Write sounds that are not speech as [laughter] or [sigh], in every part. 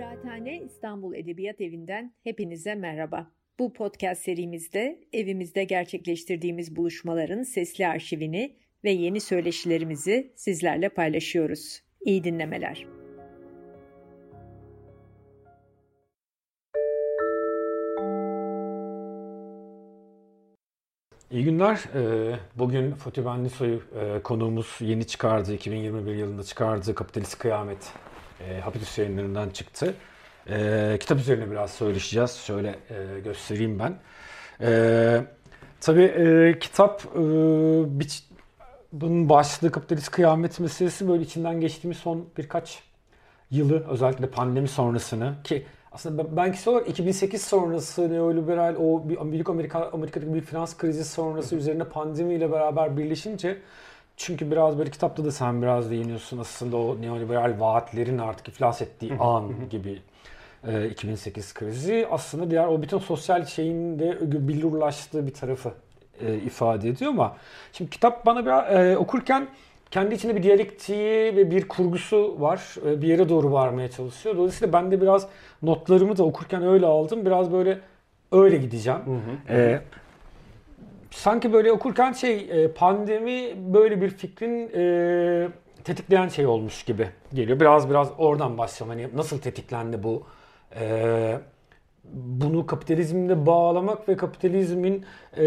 Kıraathane İstanbul Edebiyat Evi'nden hepinize merhaba. Bu podcast serimizde evimizde gerçekleştirdiğimiz buluşmaların sesli arşivini ve yeni söyleşilerimizi sizlerle paylaşıyoruz. İyi dinlemeler. İyi günler. Ee, bugün Fatih Benlisoy e, konuğumuz yeni çıkardı, 2021 yılında çıkardığı Kapitalist Kıyamet e, Hapitus yayınlarından çıktı. E, kitap üzerine biraz söyleşeceğiz. Şöyle e, göstereyim ben. E, tabii e, kitap e, bir, bunun başlığı Kapitalist Kıyamet meselesi böyle içinden geçtiğimiz son birkaç yılı özellikle pandemi sonrasını ki aslında ben kişisel olarak 2008 sonrası neoliberal o büyük Amerika Amerika'daki büyük finans krizi sonrası üzerine pandemiyle beraber birleşince çünkü biraz böyle kitapta da sen biraz değiniyorsun aslında o neoliberal vaatlerin artık iflas ettiği an gibi 2008 krizi aslında diğer o bütün sosyal şeyin de billurlaştığı bir tarafı ifade ediyor ama şimdi kitap bana biraz okurken kendi içinde bir diyalektiği ve bir kurgusu var. Bir yere doğru varmaya çalışıyor. Dolayısıyla ben de biraz notlarımı da okurken öyle aldım. Biraz böyle öyle gideceğim. Hı hı. Ee, sanki böyle okurken şey pandemi böyle bir fikrin e, tetikleyen şey olmuş gibi geliyor. Biraz biraz oradan başlayalım. Hani nasıl tetiklendi bu? E, bunu kapitalizmle bağlamak ve kapitalizmin e,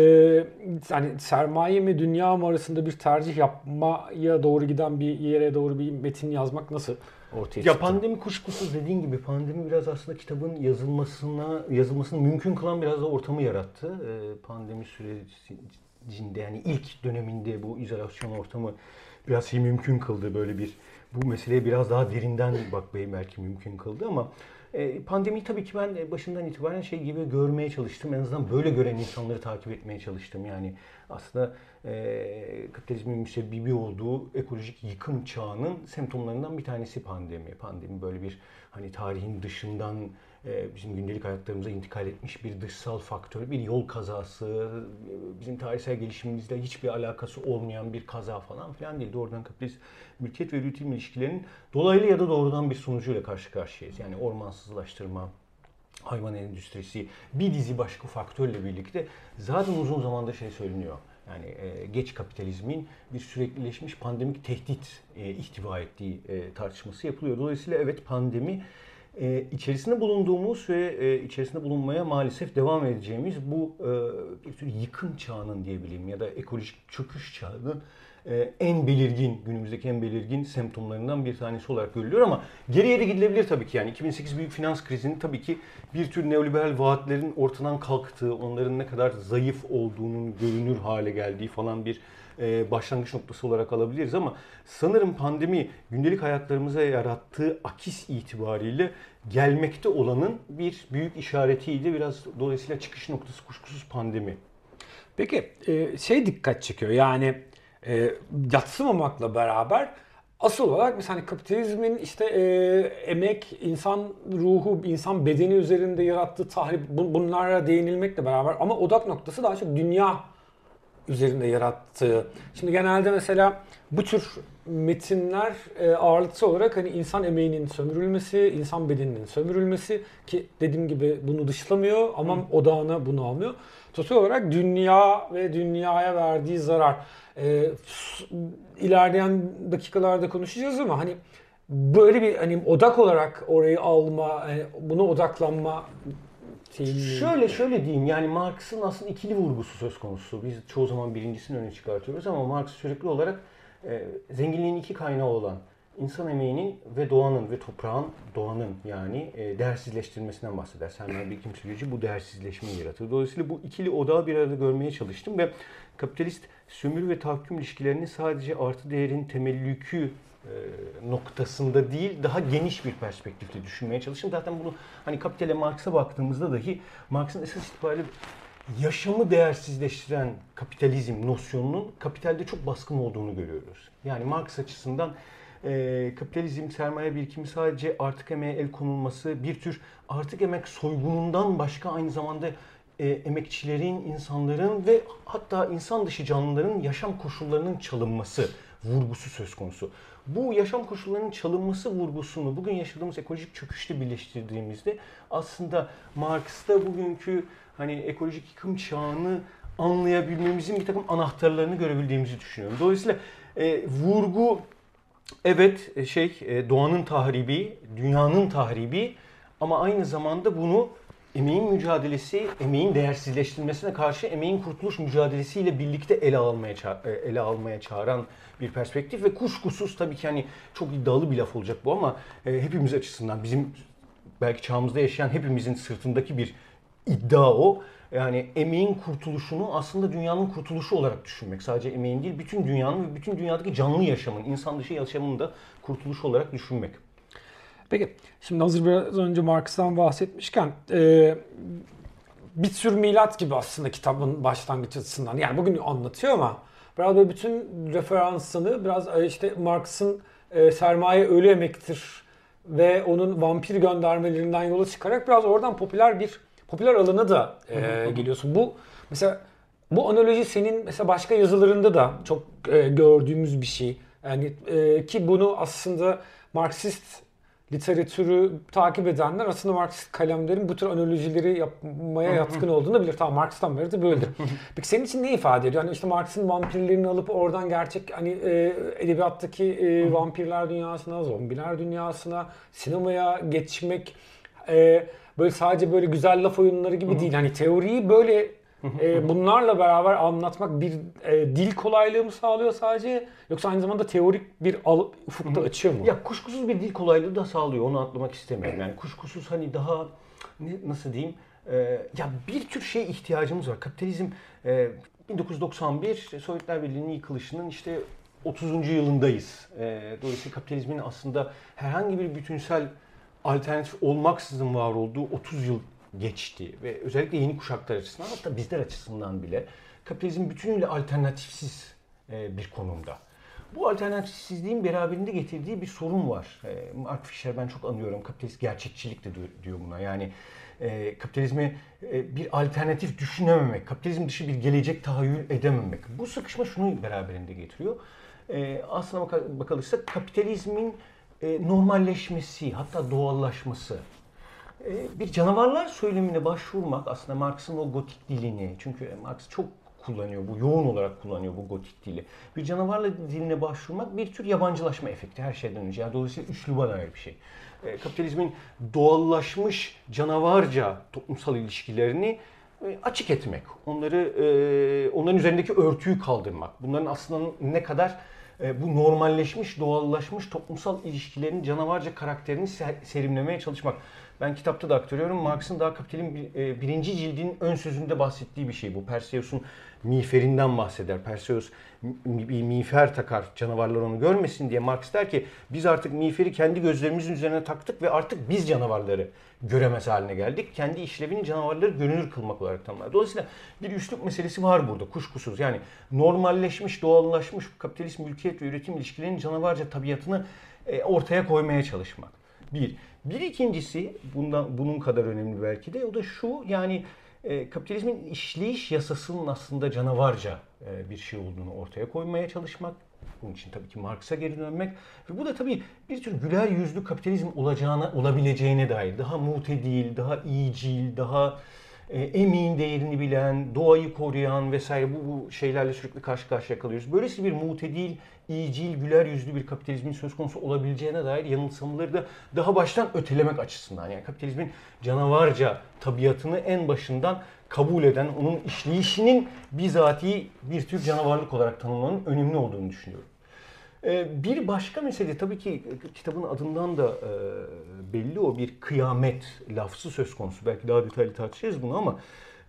yani sermaye mi dünya mı arasında bir tercih yapmaya doğru giden bir yere doğru bir metin yazmak nasıl ortaya çıktı? Ya pandemi kuşkusuz dediğin gibi pandemi biraz aslında kitabın yazılmasına yazılmasını mümkün kılan biraz da ortamı yarattı. E, pandemi sürecinde yani ilk döneminde bu izolasyon ortamı biraz şey mümkün kıldı böyle bir bu meseleye biraz daha derinden bakmayı belki mümkün kıldı ama pandemi tabii ki ben başından itibaren şey gibi görmeye çalıştım. En azından böyle gören insanları takip etmeye çalıştım. Yani aslında e, kapitalizmin müsebbibi olduğu ekolojik yıkım çağının semptomlarından bir tanesi pandemi. Pandemi böyle bir hani tarihin dışından e, bizim gündelik hayatlarımıza intikal etmiş bir dışsal faktör, bir yol kazası, bizim tarihsel gelişimimizle hiçbir alakası olmayan bir kaza falan filan değil. Doğrudan kapitalist mülkiyet ve üretim ilişkilerinin dolaylı ya da doğrudan bir sonucuyla karşı karşıyayız. Yani ormansızlaştırma, hayvan endüstrisi, bir dizi başka faktörle birlikte zaten uzun zamanda şey söyleniyor. Yani e, geç kapitalizmin bir süreklileşmiş pandemik tehdit e, ihtiva ettiği e, tartışması yapılıyor. Dolayısıyla evet pandemi e, içerisinde bulunduğumuz ve e, içerisinde bulunmaya maalesef devam edeceğimiz bu e, yıkım çağının diyebileyim ya da ekolojik çöküş çağının e, en belirgin, günümüzdeki en belirgin semptomlarından bir tanesi olarak görülüyor ama geriye de gidilebilir tabii ki. Yani 2008 büyük finans krizinin tabii ki bir tür neoliberal vaatlerin ortadan kalktığı, onların ne kadar zayıf olduğunun görünür hale geldiği falan bir e, başlangıç noktası olarak alabiliriz ama sanırım pandemi gündelik hayatlarımıza yarattığı akis itibariyle gelmekte olanın bir büyük işaretiydi. Biraz dolayısıyla çıkış noktası kuşkusuz pandemi. Peki e, şey dikkat çekiyor yani e, yatsımamakla beraber asıl olarak mesela hani kapitalizmin işte e, emek, insan ruhu, insan bedeni üzerinde yarattığı tahrip bunlara değinilmekle beraber ama odak noktası daha çok dünya üzerinde yarattığı. Şimdi genelde mesela bu tür metinler e, ağırlıklı olarak hani insan emeğinin sömürülmesi, insan bedeninin sömürülmesi ki dediğim gibi bunu dışlamıyor ama Hı. odağına bunu almıyor. Total olarak dünya ve dünyaya verdiği zarar. E, ilerleyen dakikalarda konuşacağız ama hani böyle bir hani odak olarak orayı alma, yani buna odaklanma Şöyle şöyle diyeyim yani Marx'ın aslında ikili vurgusu söz konusu. Biz çoğu zaman birincisini öne çıkartıyoruz ama Marx sürekli olarak e, zenginliğin iki kaynağı olan insan emeğinin ve doğanın ve toprağın doğanın yani e, değersizleştirilmesinden bahseder. Sermaye birikim süreci bu değersizleşmeyi yaratır. Dolayısıyla bu ikili odağı bir arada görmeye çalıştım ve kapitalist sömürü ve tahakküm ilişkilerini sadece artı değerin temellükü noktasında değil daha geniş bir perspektifte düşünmeye çalıştım. Zaten bunu hani kapitale Marx'a baktığımızda dahi Marx'ın esas itibariyle yaşamı değersizleştiren kapitalizm nosyonunun kapitalde çok baskın olduğunu görüyoruz. Yani Marx açısından e, kapitalizm sermaye birikimi sadece artık emeğe el konulması bir tür artık emek soygunundan başka aynı zamanda e, emekçilerin, insanların ve hatta insan dışı canlıların yaşam koşullarının çalınması vurgusu söz konusu. Bu yaşam koşullarının çalınması vurgusunu bugün yaşadığımız ekolojik çöküşle birleştirdiğimizde aslında Marx'ta bugünkü hani ekolojik yıkım çağını anlayabilmemizin bir takım anahtarlarını görebildiğimizi düşünüyorum. Dolayısıyla e, vurgu evet e, şey e, doğanın tahribi, dünyanın tahribi ama aynı zamanda bunu emeğin mücadelesi, emeğin değersizleştirilmesine karşı emeğin kurtuluş mücadelesiyle birlikte ele almaya e, ele almaya çağıran bir perspektif ve kuşkusuz tabii ki hani çok iddialı bir laf olacak bu ama e, hepimiz açısından bizim belki çağımızda yaşayan hepimizin sırtındaki bir iddia o. Yani emeğin kurtuluşunu aslında dünyanın kurtuluşu olarak düşünmek. Sadece emeğin değil, bütün dünyanın ve bütün dünyadaki canlı yaşamın, insan dışı yaşamın da kurtuluşu olarak düşünmek. Peki, şimdi hazır biraz önce Marx'tan bahsetmişken e, bir tür milat gibi aslında kitabın başlangıç açısından. Yani bugün anlatıyor ama biraz böyle bütün referansını biraz e, işte Marx'ın e, sermaye ölü emektir ve onun vampir göndermelerinden yola çıkarak biraz oradan popüler bir popüler alana da e, geliyorsun. Bu mesela bu analoji senin mesela başka yazılarında da çok e, gördüğümüz bir şey. Yani e, ki bunu aslında Marksist literatürü takip edenler aslında Marksist kalemlerin bu tür analojileri yapmaya yatkın olduğunu bilir. Tamam Marx'tan beri de böyledir. Peki senin için ne ifade ediyor? Yani işte Marx'ın vampirlerini alıp oradan gerçek hani e, edebiyattaki e, vampirler dünyasına, zombiler dünyasına, sinemaya geçmek e, böyle sadece böyle güzel laf oyunları gibi değil. Hani teoriyi böyle e, bunlarla beraber anlatmak bir e, dil kolaylığı mı sağlıyor sadece yoksa aynı zamanda teorik bir al, ufukta açıyor mu? Ya kuşkusuz bir dil kolaylığı da sağlıyor. Onu atlamak istemiyorum. Yani kuşkusuz hani daha ne, nasıl diyeyim? E, ya bir tür şey ihtiyacımız var. Kapitalizm e, 1991 Sovyetler Birliği'nin yıkılışının işte 30. yılındayız. E, dolayısıyla kapitalizmin aslında herhangi bir bütünsel alternatif olmaksızın var olduğu 30 yıl geçti ve özellikle yeni kuşaklar açısından hatta bizler açısından bile kapitalizm bütünüyle alternatifsiz e, bir konumda. Bu alternatifsizliğin beraberinde getirdiği bir sorun var. E, Mark Fisher ben çok anlıyorum. Kapitalist gerçekçilik de diyor buna. Yani e, kapitalizmi bir alternatif düşünememek, kapitalizm dışı bir gelecek tahayyül edememek. Bu sıkışma şunu beraberinde getiriyor. Aslına bakılırsa kapitalizmin normalleşmesi, hatta doğallaşması, bir canavarlar söylemine başvurmak aslında Marx'ın o gotik dilini çünkü Marx çok kullanıyor bu yoğun olarak kullanıyor bu gotik dili. Bir canavarla diline başvurmak bir tür yabancılaşma efekti her şeyden önce. Yani dolayısıyla üsluba dair bir şey. E, kapitalizmin doğallaşmış canavarca toplumsal ilişkilerini e, açık etmek. Onları e, onların üzerindeki örtüyü kaldırmak. Bunların aslında ne kadar e, bu normalleşmiş, doğallaşmış toplumsal ilişkilerin canavarca karakterini serimlemeye çalışmak. Ben kitapta da aktarıyorum. Marx'ın daha kapitalin e, birinci cildin ön sözünde bahsettiği bir şey bu. Perseus'un miğferinden bahseder. Perseus bir miğfer takar canavarlar onu görmesin diye. Marx der ki biz artık miğferi kendi gözlerimizin üzerine taktık ve artık biz canavarları göremez haline geldik. Kendi işlevini canavarları görünür kılmak olarak tanımlar. Dolayısıyla bir üslup meselesi var burada kuşkusuz. Yani normalleşmiş, doğallaşmış kapitalist mülkiyet ve üretim ilişkilerinin canavarca tabiatını e, ortaya koymaya çalışmak. Bir. Bir ikincisi bundan bunun kadar önemli belki de o da şu yani e, kapitalizmin işleyiş yasasının aslında canavarca e, bir şey olduğunu ortaya koymaya çalışmak. Bunun için tabii ki Marx'a geri dönmek ve bu da tabii bir tür güler yüzlü kapitalizm olacağına olabileceğine dair daha mutedil, daha iyicil, daha e, emeğin değerini bilen, doğayı koruyan vesaire bu, bu şeylerle sürekli karşı karşıya kalıyoruz. Böylesi bir mutedil, iyicil, güler yüzlü bir kapitalizmin söz konusu olabileceğine dair yanılsamaları da daha baştan ötelemek açısından. Yani kapitalizmin canavarca tabiatını en başından kabul eden, onun işleyişinin bizatihi bir tür canavarlık olarak tanımlamanın önemli olduğunu düşünüyorum. Ee, bir başka mesele tabii ki kitabın adından da e, belli o bir kıyamet lafzı söz konusu. Belki daha detaylı tartışırız bunu ama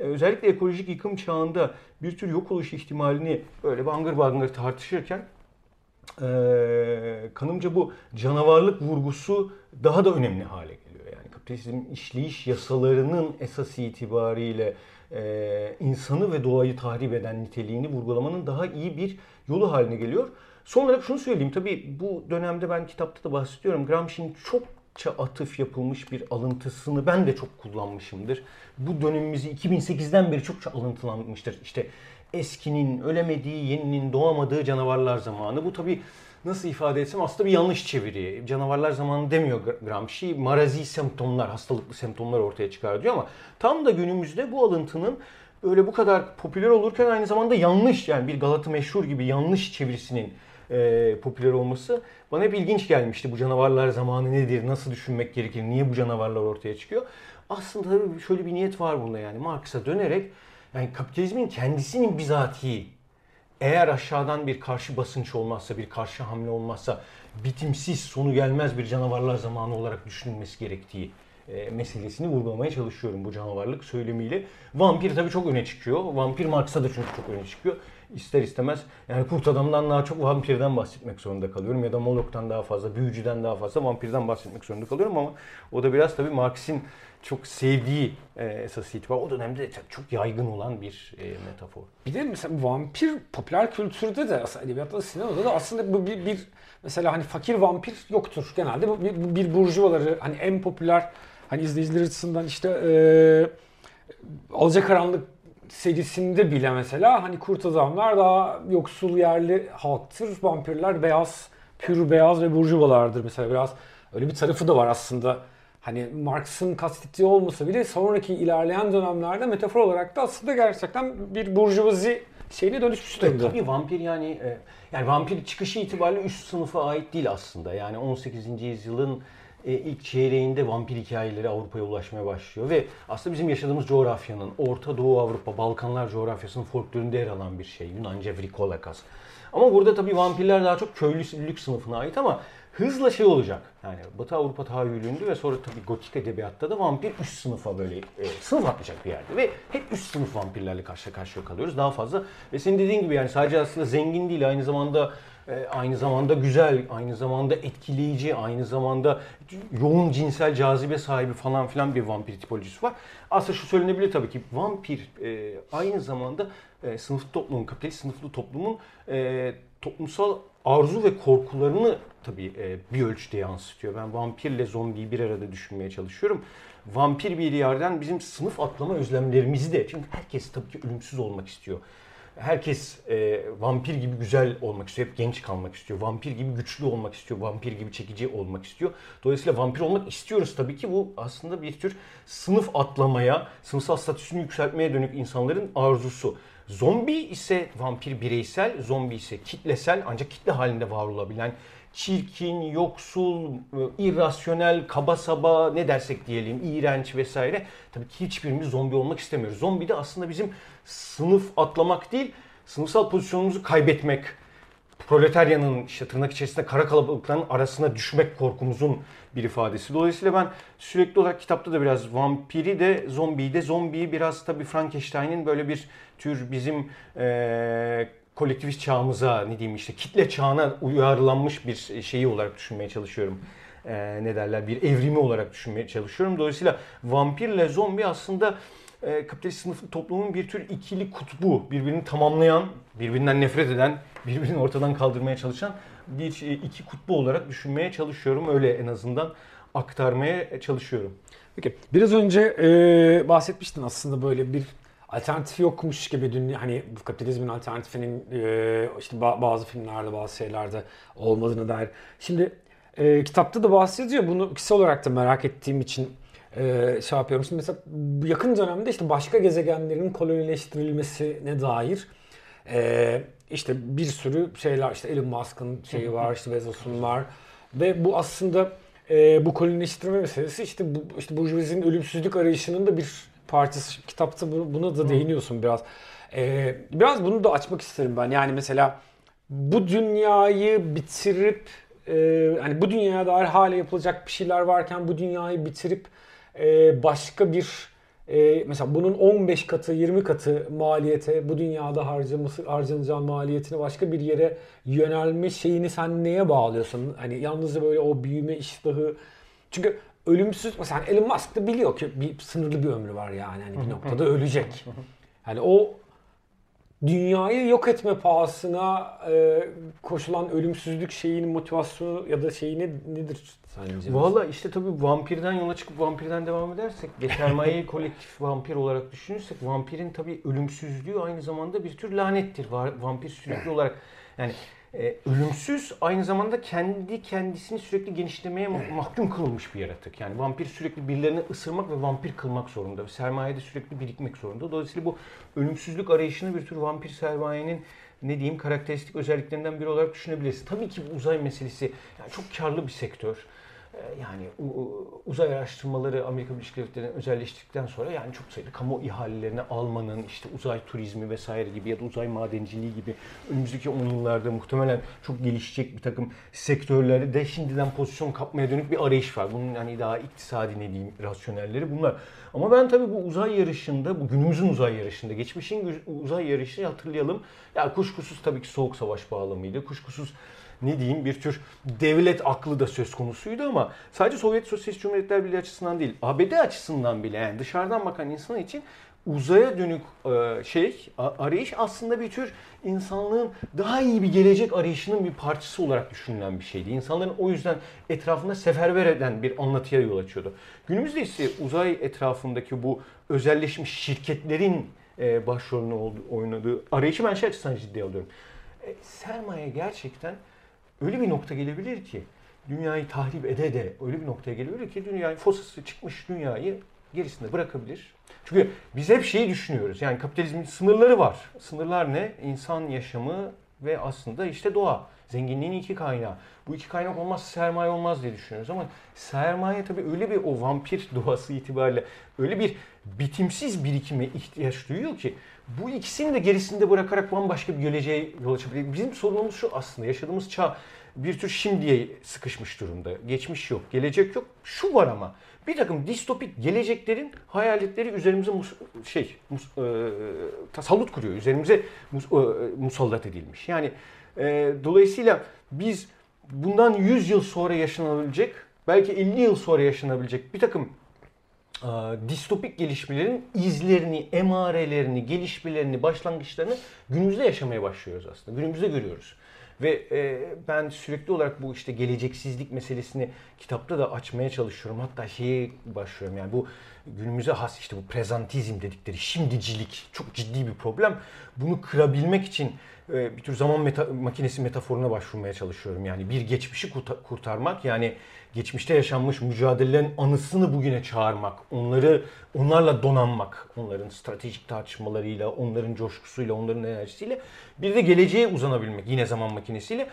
e, özellikle ekolojik yıkım çağında bir tür yok oluş ihtimalini böyle bangır bangır tartışırken e, kanımca bu canavarlık vurgusu daha da önemli hale geliyor. Yani kapitalizmin işleyiş yasalarının esas itibariyle insanı ve doğayı tahrip eden niteliğini vurgulamanın daha iyi bir yolu haline geliyor. Son olarak şunu söyleyeyim. Tabii bu dönemde ben kitapta da bahsediyorum. Gramsci'nin çokça atıf yapılmış bir alıntısını ben de çok kullanmışımdır. Bu dönemimizi 2008'den beri çokça alıntılanmıştır. İşte eskinin, ölemediği, yeninin, doğamadığı canavarlar zamanı. Bu tabi nasıl ifade etsem aslında bir yanlış çeviri. Canavarlar zamanı demiyor Gramsci. Marazi semptomlar, hastalıklı semptomlar ortaya çıkar diyor ama tam da günümüzde bu alıntının öyle bu kadar popüler olurken aynı zamanda yanlış yani bir Galata meşhur gibi yanlış çevirisinin e, popüler olması bana hep ilginç gelmişti. Bu canavarlar zamanı nedir, nasıl düşünmek gerekir, niye bu canavarlar ortaya çıkıyor? Aslında tabii şöyle bir niyet var bunda yani Marx'a dönerek yani kapitalizmin kendisinin bizatihi eğer aşağıdan bir karşı basınç olmazsa, bir karşı hamle olmazsa bitimsiz, sonu gelmez bir canavarlar zamanı olarak düşünülmesi gerektiği e, meselesini vurgulamaya çalışıyorum bu canavarlık söylemiyle. Vampir tabii çok öne çıkıyor. Vampir Marx'a da çünkü çok öne çıkıyor. İster istemez yani kurt adamdan daha çok vampirden bahsetmek zorunda kalıyorum ya da Moloch'tan daha fazla, büyücüden daha fazla vampirden bahsetmek zorunda kalıyorum ama o da biraz tabii Marx'in çok sevdiği e, esas itibar o dönemde çok yaygın olan bir e, metafor. Bir de mesela vampir popüler kültürde de aslında edebiyatta da sinemada da aslında bu bir, bir mesela hani fakir vampir yoktur genelde bu bir, bir burjuvaları hani en popüler hani izleyiciler açısından işte e, Alacakaranlık serisinde bile mesela hani kurt adamlar daha yoksul yerli halktır. Vampirler beyaz, pür beyaz ve burjuvalardır mesela biraz öyle bir tarafı da var aslında. Hani Marx'ın kastettiği olmasa bile sonraki ilerleyen dönemlerde metafor olarak da aslında gerçekten bir burjuvazi şeyine dönüşmüş durumda. Tabii vampir yani e, yani vampir çıkışı itibariyle üst sınıfa ait değil aslında. Yani 18. yüzyılın ilk çeyreğinde vampir hikayeleri Avrupa'ya ulaşmaya başlıyor ve aslında bizim yaşadığımız coğrafyanın Orta Doğu Avrupa, Balkanlar coğrafyasının folklorunda yer alan bir şey. Yunanca vrikolakas. Ama burada tabii vampirler daha çok köylülük sınıfına ait ama hızla şey olacak. Yani Batı Avrupa tahayyülünde ve sonra tabii gotik edebiyatta da vampir üst sınıfa böyle e, sınıf atlayacak bir yerde. Ve hep üst sınıf vampirlerle karşı karşıya kalıyoruz daha fazla. Ve senin dediğin gibi yani sadece aslında zengin değil aynı zamanda e, aynı zamanda güzel, aynı zamanda etkileyici, aynı zamanda yoğun cinsel cazibe sahibi falan filan bir vampir tipolojisi var. Aslında şu söylenebilir tabii ki vampir e, aynı zamanda e, sınıflı toplumun, kapitalist sınıflı toplumun e, toplumsal arzu ve korkularını tabii bir ölçüde yansıtıyor. Ben vampirle zombiyi bir arada düşünmeye çalışıyorum. Vampir bir yerden bizim sınıf atlama özlemlerimizi de çünkü herkes tabii ki ölümsüz olmak istiyor. Herkes e, vampir gibi güzel olmak istiyor. Hep genç kalmak istiyor. Vampir gibi güçlü olmak istiyor. Vampir gibi çekici olmak istiyor. Dolayısıyla vampir olmak istiyoruz tabii ki. Bu aslında bir tür sınıf atlamaya, sınıfsal statüsünü yükseltmeye dönük insanların arzusu. Zombi ise vampir bireysel, zombi ise kitlesel ancak kitle halinde var olabilen çirkin, yoksul, e, irrasyonel, kaba saba ne dersek diyelim, iğrenç vesaire. Tabii ki hiçbirimiz zombi olmak istemiyoruz. Zombi de aslında bizim sınıf atlamak değil, sınıfsal pozisyonumuzu kaybetmek, proletaryanın işte tırnak içerisinde kara kalabalıkların arasına düşmek korkumuzun bir ifadesi. Dolayısıyla ben sürekli olarak kitapta da biraz vampiri de zombiyi de zombiyi biraz tabii Frankenstein'in böyle bir tür bizim e, kolektivist çağımıza ne diyeyim işte kitle çağına uyarlanmış bir şeyi olarak düşünmeye çalışıyorum. Ee, ne derler bir evrimi olarak düşünmeye çalışıyorum. Dolayısıyla vampirle zombi aslında e, kapitalist sınıf toplumun bir tür ikili kutbu, birbirini tamamlayan, birbirinden nefret eden, birbirini ortadan kaldırmaya çalışan bir e, iki kutbu olarak düşünmeye çalışıyorum. Öyle en azından aktarmaya çalışıyorum. Peki biraz önce e, bahsetmiştin aslında böyle bir alternatif yokmuş gibi dünya hani kapitalizmin alternatifinin e, işte bazı filmlerde bazı şeylerde olmadığını dair. Şimdi e, kitapta da bahsediyor bunu kişisel olarak da merak ettiğim için e, şey yapıyorum. Şimdi mesela yakın dönemde işte başka gezegenlerin kolonileştirilmesine dair e, işte bir sürü şeyler işte Elon Musk'ın şeyi var işte Bezos'un var ve bu aslında e, bu kolonileştirme meselesi işte bu işte burjuvazinin ölümsüzlük arayışının da bir partisi kitapta buna da değiniyorsun biraz. Ee, biraz bunu da açmak isterim ben. Yani mesela bu dünyayı bitirip e, hani bu dünyaya dair hala yapılacak bir şeyler varken bu dünyayı bitirip e, başka bir e, mesela bunun 15 katı 20 katı maliyete bu dünyada harcaması harcanacağı maliyetini başka bir yere yönelme şeyini sen neye bağlıyorsun? Hani yalnızca böyle o büyüme iştahı çünkü ölümsüz mesela Elon Musk da biliyor ki bir sınırlı bir ömrü var yani hani bir noktada ölecek. Hani o dünyayı yok etme pahasına e, koşulan ölümsüzlük şeyinin motivasyonu ya da şeyi ne, nedir sence? Valla işte tabii vampirden yola çıkıp vampirden devam edersek, [laughs] Getermaye'yi kolektif vampir olarak düşünürsek vampirin tabii ölümsüzlüğü aynı zamanda bir tür lanettir. Vampir sürekli [laughs] olarak yani e, ölümsüz aynı zamanda kendi kendisini sürekli genişlemeye mahkum kılınmış bir yaratık. Yani vampir sürekli birilerini ısırmak ve vampir kılmak zorunda. Sermaye de sürekli birikmek zorunda. Dolayısıyla bu ölümsüzlük arayışını bir tür vampir sermayenin ne diyeyim karakteristik özelliklerinden biri olarak düşünebiliriz. Tabii ki bu uzay meselesi yani çok karlı bir sektör. Ee, yani uzay araştırmaları Amerika Birleşik Devletleri'nin özelleştirdikten sonra yani çok sayıda kamu ihalelerini almanın işte uzay turizmi vesaire gibi ya da uzay madenciliği gibi önümüzdeki 10 yıllarda muhtemelen çok gelişecek bir takım sektörleri de şimdiden pozisyon kapmaya dönük bir arayış var. Bunun hani daha iktisadi ne diyeyim rasyonelleri bunlar. Ama ben tabii bu uzay yarışında, bu günümüzün uzay yarışında, geçmişin uzay yarışı hatırlayalım. Ya kuşkusuz tabii ki soğuk savaş bağlamıydı. Kuşkusuz ne diyeyim bir tür devlet aklı da söz konusuydu ama sadece Sovyet Sosyalist Cumhuriyetler Birliği açısından değil, ABD açısından bile yani dışarıdan bakan insan için uzaya dönük e, şey arayış aslında bir tür insanlığın daha iyi bir gelecek arayışının bir parçası olarak düşünülen bir şeydi. İnsanların o yüzden etrafında seferber eden bir anlatıya yol açıyordu. Günümüzde ise uzay etrafındaki bu özelleşmiş şirketlerin e, başrolünü oynadığı arayışı ben şey açısından ciddiye alıyorum. E, sermaye gerçekten öyle bir nokta gelebilir ki dünyayı tahrip ede de öyle bir noktaya gelebilir ki dünyayı fosası çıkmış dünyayı gerisinde bırakabilir. Çünkü biz hep şeyi düşünüyoruz. Yani kapitalizmin sınırları var. Sınırlar ne? İnsan yaşamı ve aslında işte doğa. Zenginliğin iki kaynağı. Bu iki kaynak olmazsa sermaye olmaz diye düşünüyoruz ama sermaye tabii öyle bir o vampir [laughs] doğası itibariyle öyle bir bitimsiz birikime ihtiyaç duyuyor ki bu ikisini de gerisinde bırakarak bambaşka bir geleceğe yol açabilir. Bizim sorunumuz şu aslında yaşadığımız çağ bir tür şimdiye sıkışmış durumda. Geçmiş yok, gelecek yok. Şu var ama bir takım distopik geleceklerin hayaletleri üzerimize mus, şey mus, e, tasallut kuruyor. Üzerimize mus, e, musallat edilmiş. Yani e, dolayısıyla biz bundan 100 yıl sonra yaşanabilecek, belki 50 yıl sonra yaşanabilecek bir takım e, distopik gelişmelerin izlerini, emarelerini, gelişmelerini, başlangıçlarını günümüzde yaşamaya başlıyoruz aslında. Günümüzde görüyoruz. Ve e, ben sürekli olarak bu işte geleceksizlik meselesini kitapta da açmaya çalışıyorum. Hatta şeye başlıyorum yani bu günümüze has işte bu prezantizm dedikleri şimdicilik çok ciddi bir problem. Bunu kırabilmek için bir tür zaman meta, makinesi metaforuna başvurmaya çalışıyorum. Yani bir geçmişi kurtarmak yani geçmişte yaşanmış mücadelelerin anısını bugüne çağırmak, onları onlarla donanmak, onların stratejik tartışmalarıyla, onların coşkusuyla, onların enerjisiyle bir de geleceğe uzanabilmek yine zaman makinesiyle.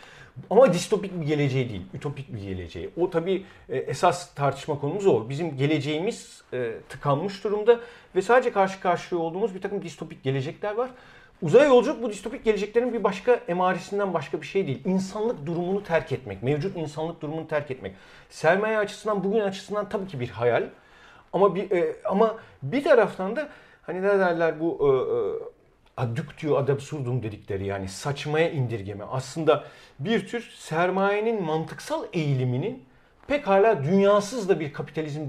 Ama distopik bir geleceği değil, ütopik bir geleceği. O tabii e, esas tartışma konumuz o. Bizim geleceğimiz e, tıkanmış durumda ve sadece karşı karşıya olduğumuz bir takım distopik gelecekler var. Uzay yolculuk bu distopik geleceklerin bir başka emaresinden başka bir şey değil. İnsanlık durumunu terk etmek, mevcut insanlık durumunu terk etmek. Sermaye açısından, bugün açısından tabii ki bir hayal. Ama bir e, ama bir taraftan da hani ne derler bu e, e, adductio ad absurdum dedikleri yani saçmaya indirgeme. Aslında bir tür sermayenin mantıksal eğiliminin pekala dünyasız da bir kapitalizm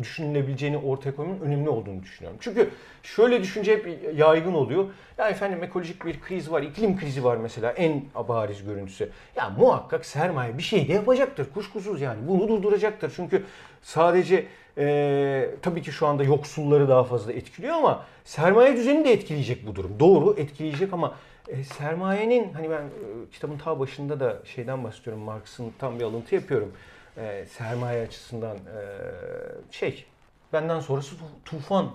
düşünülebileceğini ortaya koymanın önemli olduğunu düşünüyorum. Çünkü şöyle düşünce hep yaygın oluyor. Ya efendim ekolojik bir kriz var, iklim krizi var mesela en bariz görüntüsü. Ya muhakkak sermaye bir şey de yapacaktır kuşkusuz yani. Bunu durduracaktır. Çünkü sadece e, tabii ki şu anda yoksulları daha fazla etkiliyor ama sermaye düzenini de etkileyecek bu durum. Doğru etkileyecek ama e, sermayenin hani ben e, kitabın ta başında da şeyden bahsediyorum Marx'ın tam bir alıntı yapıyorum e, sermaye açısından e, şey benden sonrası tufan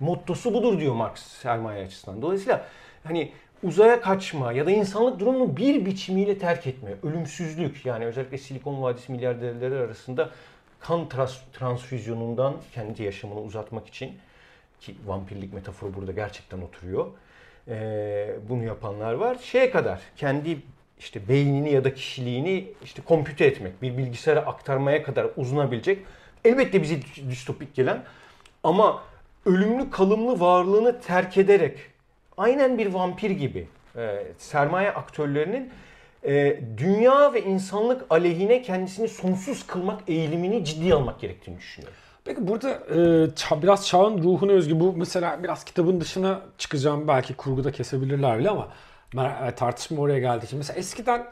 mottosu budur diyor Marx sermaye açısından. Dolayısıyla hani uzaya kaçma ya da insanlık durumunu bir biçimiyle terk etme, ölümsüzlük yani özellikle Silikon Vadisi milyarderleri arasında kan trans transfüzyonundan kendi yaşamını uzatmak için ki vampirlik metaforu burada gerçekten oturuyor. Ee, bunu yapanlar var. Şeye kadar kendi işte beynini ya da kişiliğini işte kompüte etmek, bir bilgisayara aktarmaya kadar uzunabilecek. Elbette bize distopik gelen ama ölümlü kalımlı varlığını terk ederek aynen bir vampir gibi e, sermaye aktörlerinin e, dünya ve insanlık aleyhine kendisini sonsuz kılmak eğilimini ciddi almak gerektiğini düşünüyorum. Peki burada e, biraz çağın ruhuna özgü bu mesela biraz kitabın dışına çıkacağım belki kurguda kesebilirler bile ama tartışma oraya geldi için mesela eskiden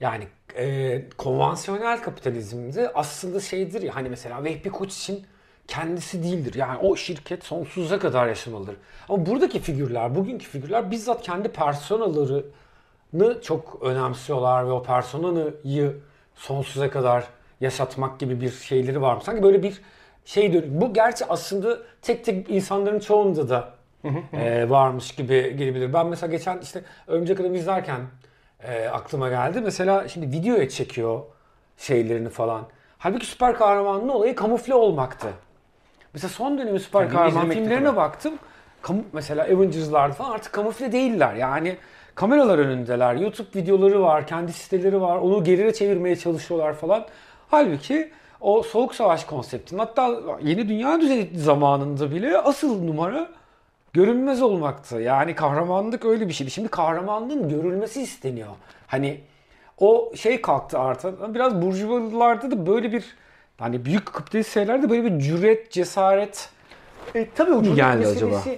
yani e, konvansiyonel kapitalizmde aslında şeydir ya hani mesela Vehbi Koç için kendisi değildir. Yani o şirket sonsuza kadar yaşamalıdır. Ama buradaki figürler, bugünkü figürler bizzat kendi personalarını çok önemsiyorlar ve o personayı sonsuza kadar yaşatmak gibi bir şeyleri var? Sanki böyle bir şey dönüyor. Bu gerçi aslında tek tek insanların çoğunda da e, varmış gibi gelebilir. Ben mesela geçen işte Örümcek Adam izlerken e, aklıma geldi. Mesela şimdi videoya çekiyor şeylerini falan. Halbuki süper kahramanın olayı kamufle olmaktı. Mesela son dönemi süper yani kahraman filmlerine tabii. baktım. Kamu, mesela Avengers'larda falan artık kamufle değiller. Yani kameralar önündeler. YouTube videoları var, kendi siteleri var. Onu geride çevirmeye çalışıyorlar falan. Halbuki o soğuk savaş konseptinin hatta yeni dünya düzeni zamanında bile asıl numara görünmez olmaktı. Yani kahramanlık öyle bir şeydi. Şimdi kahramanlığın görülmesi isteniyor. Hani o şey kalktı artık. Biraz burjuvalarda da böyle bir hani büyük kapitalist şeylerde böyle bir cüret, cesaret e, tabii o cüret geldi meselesi acaba?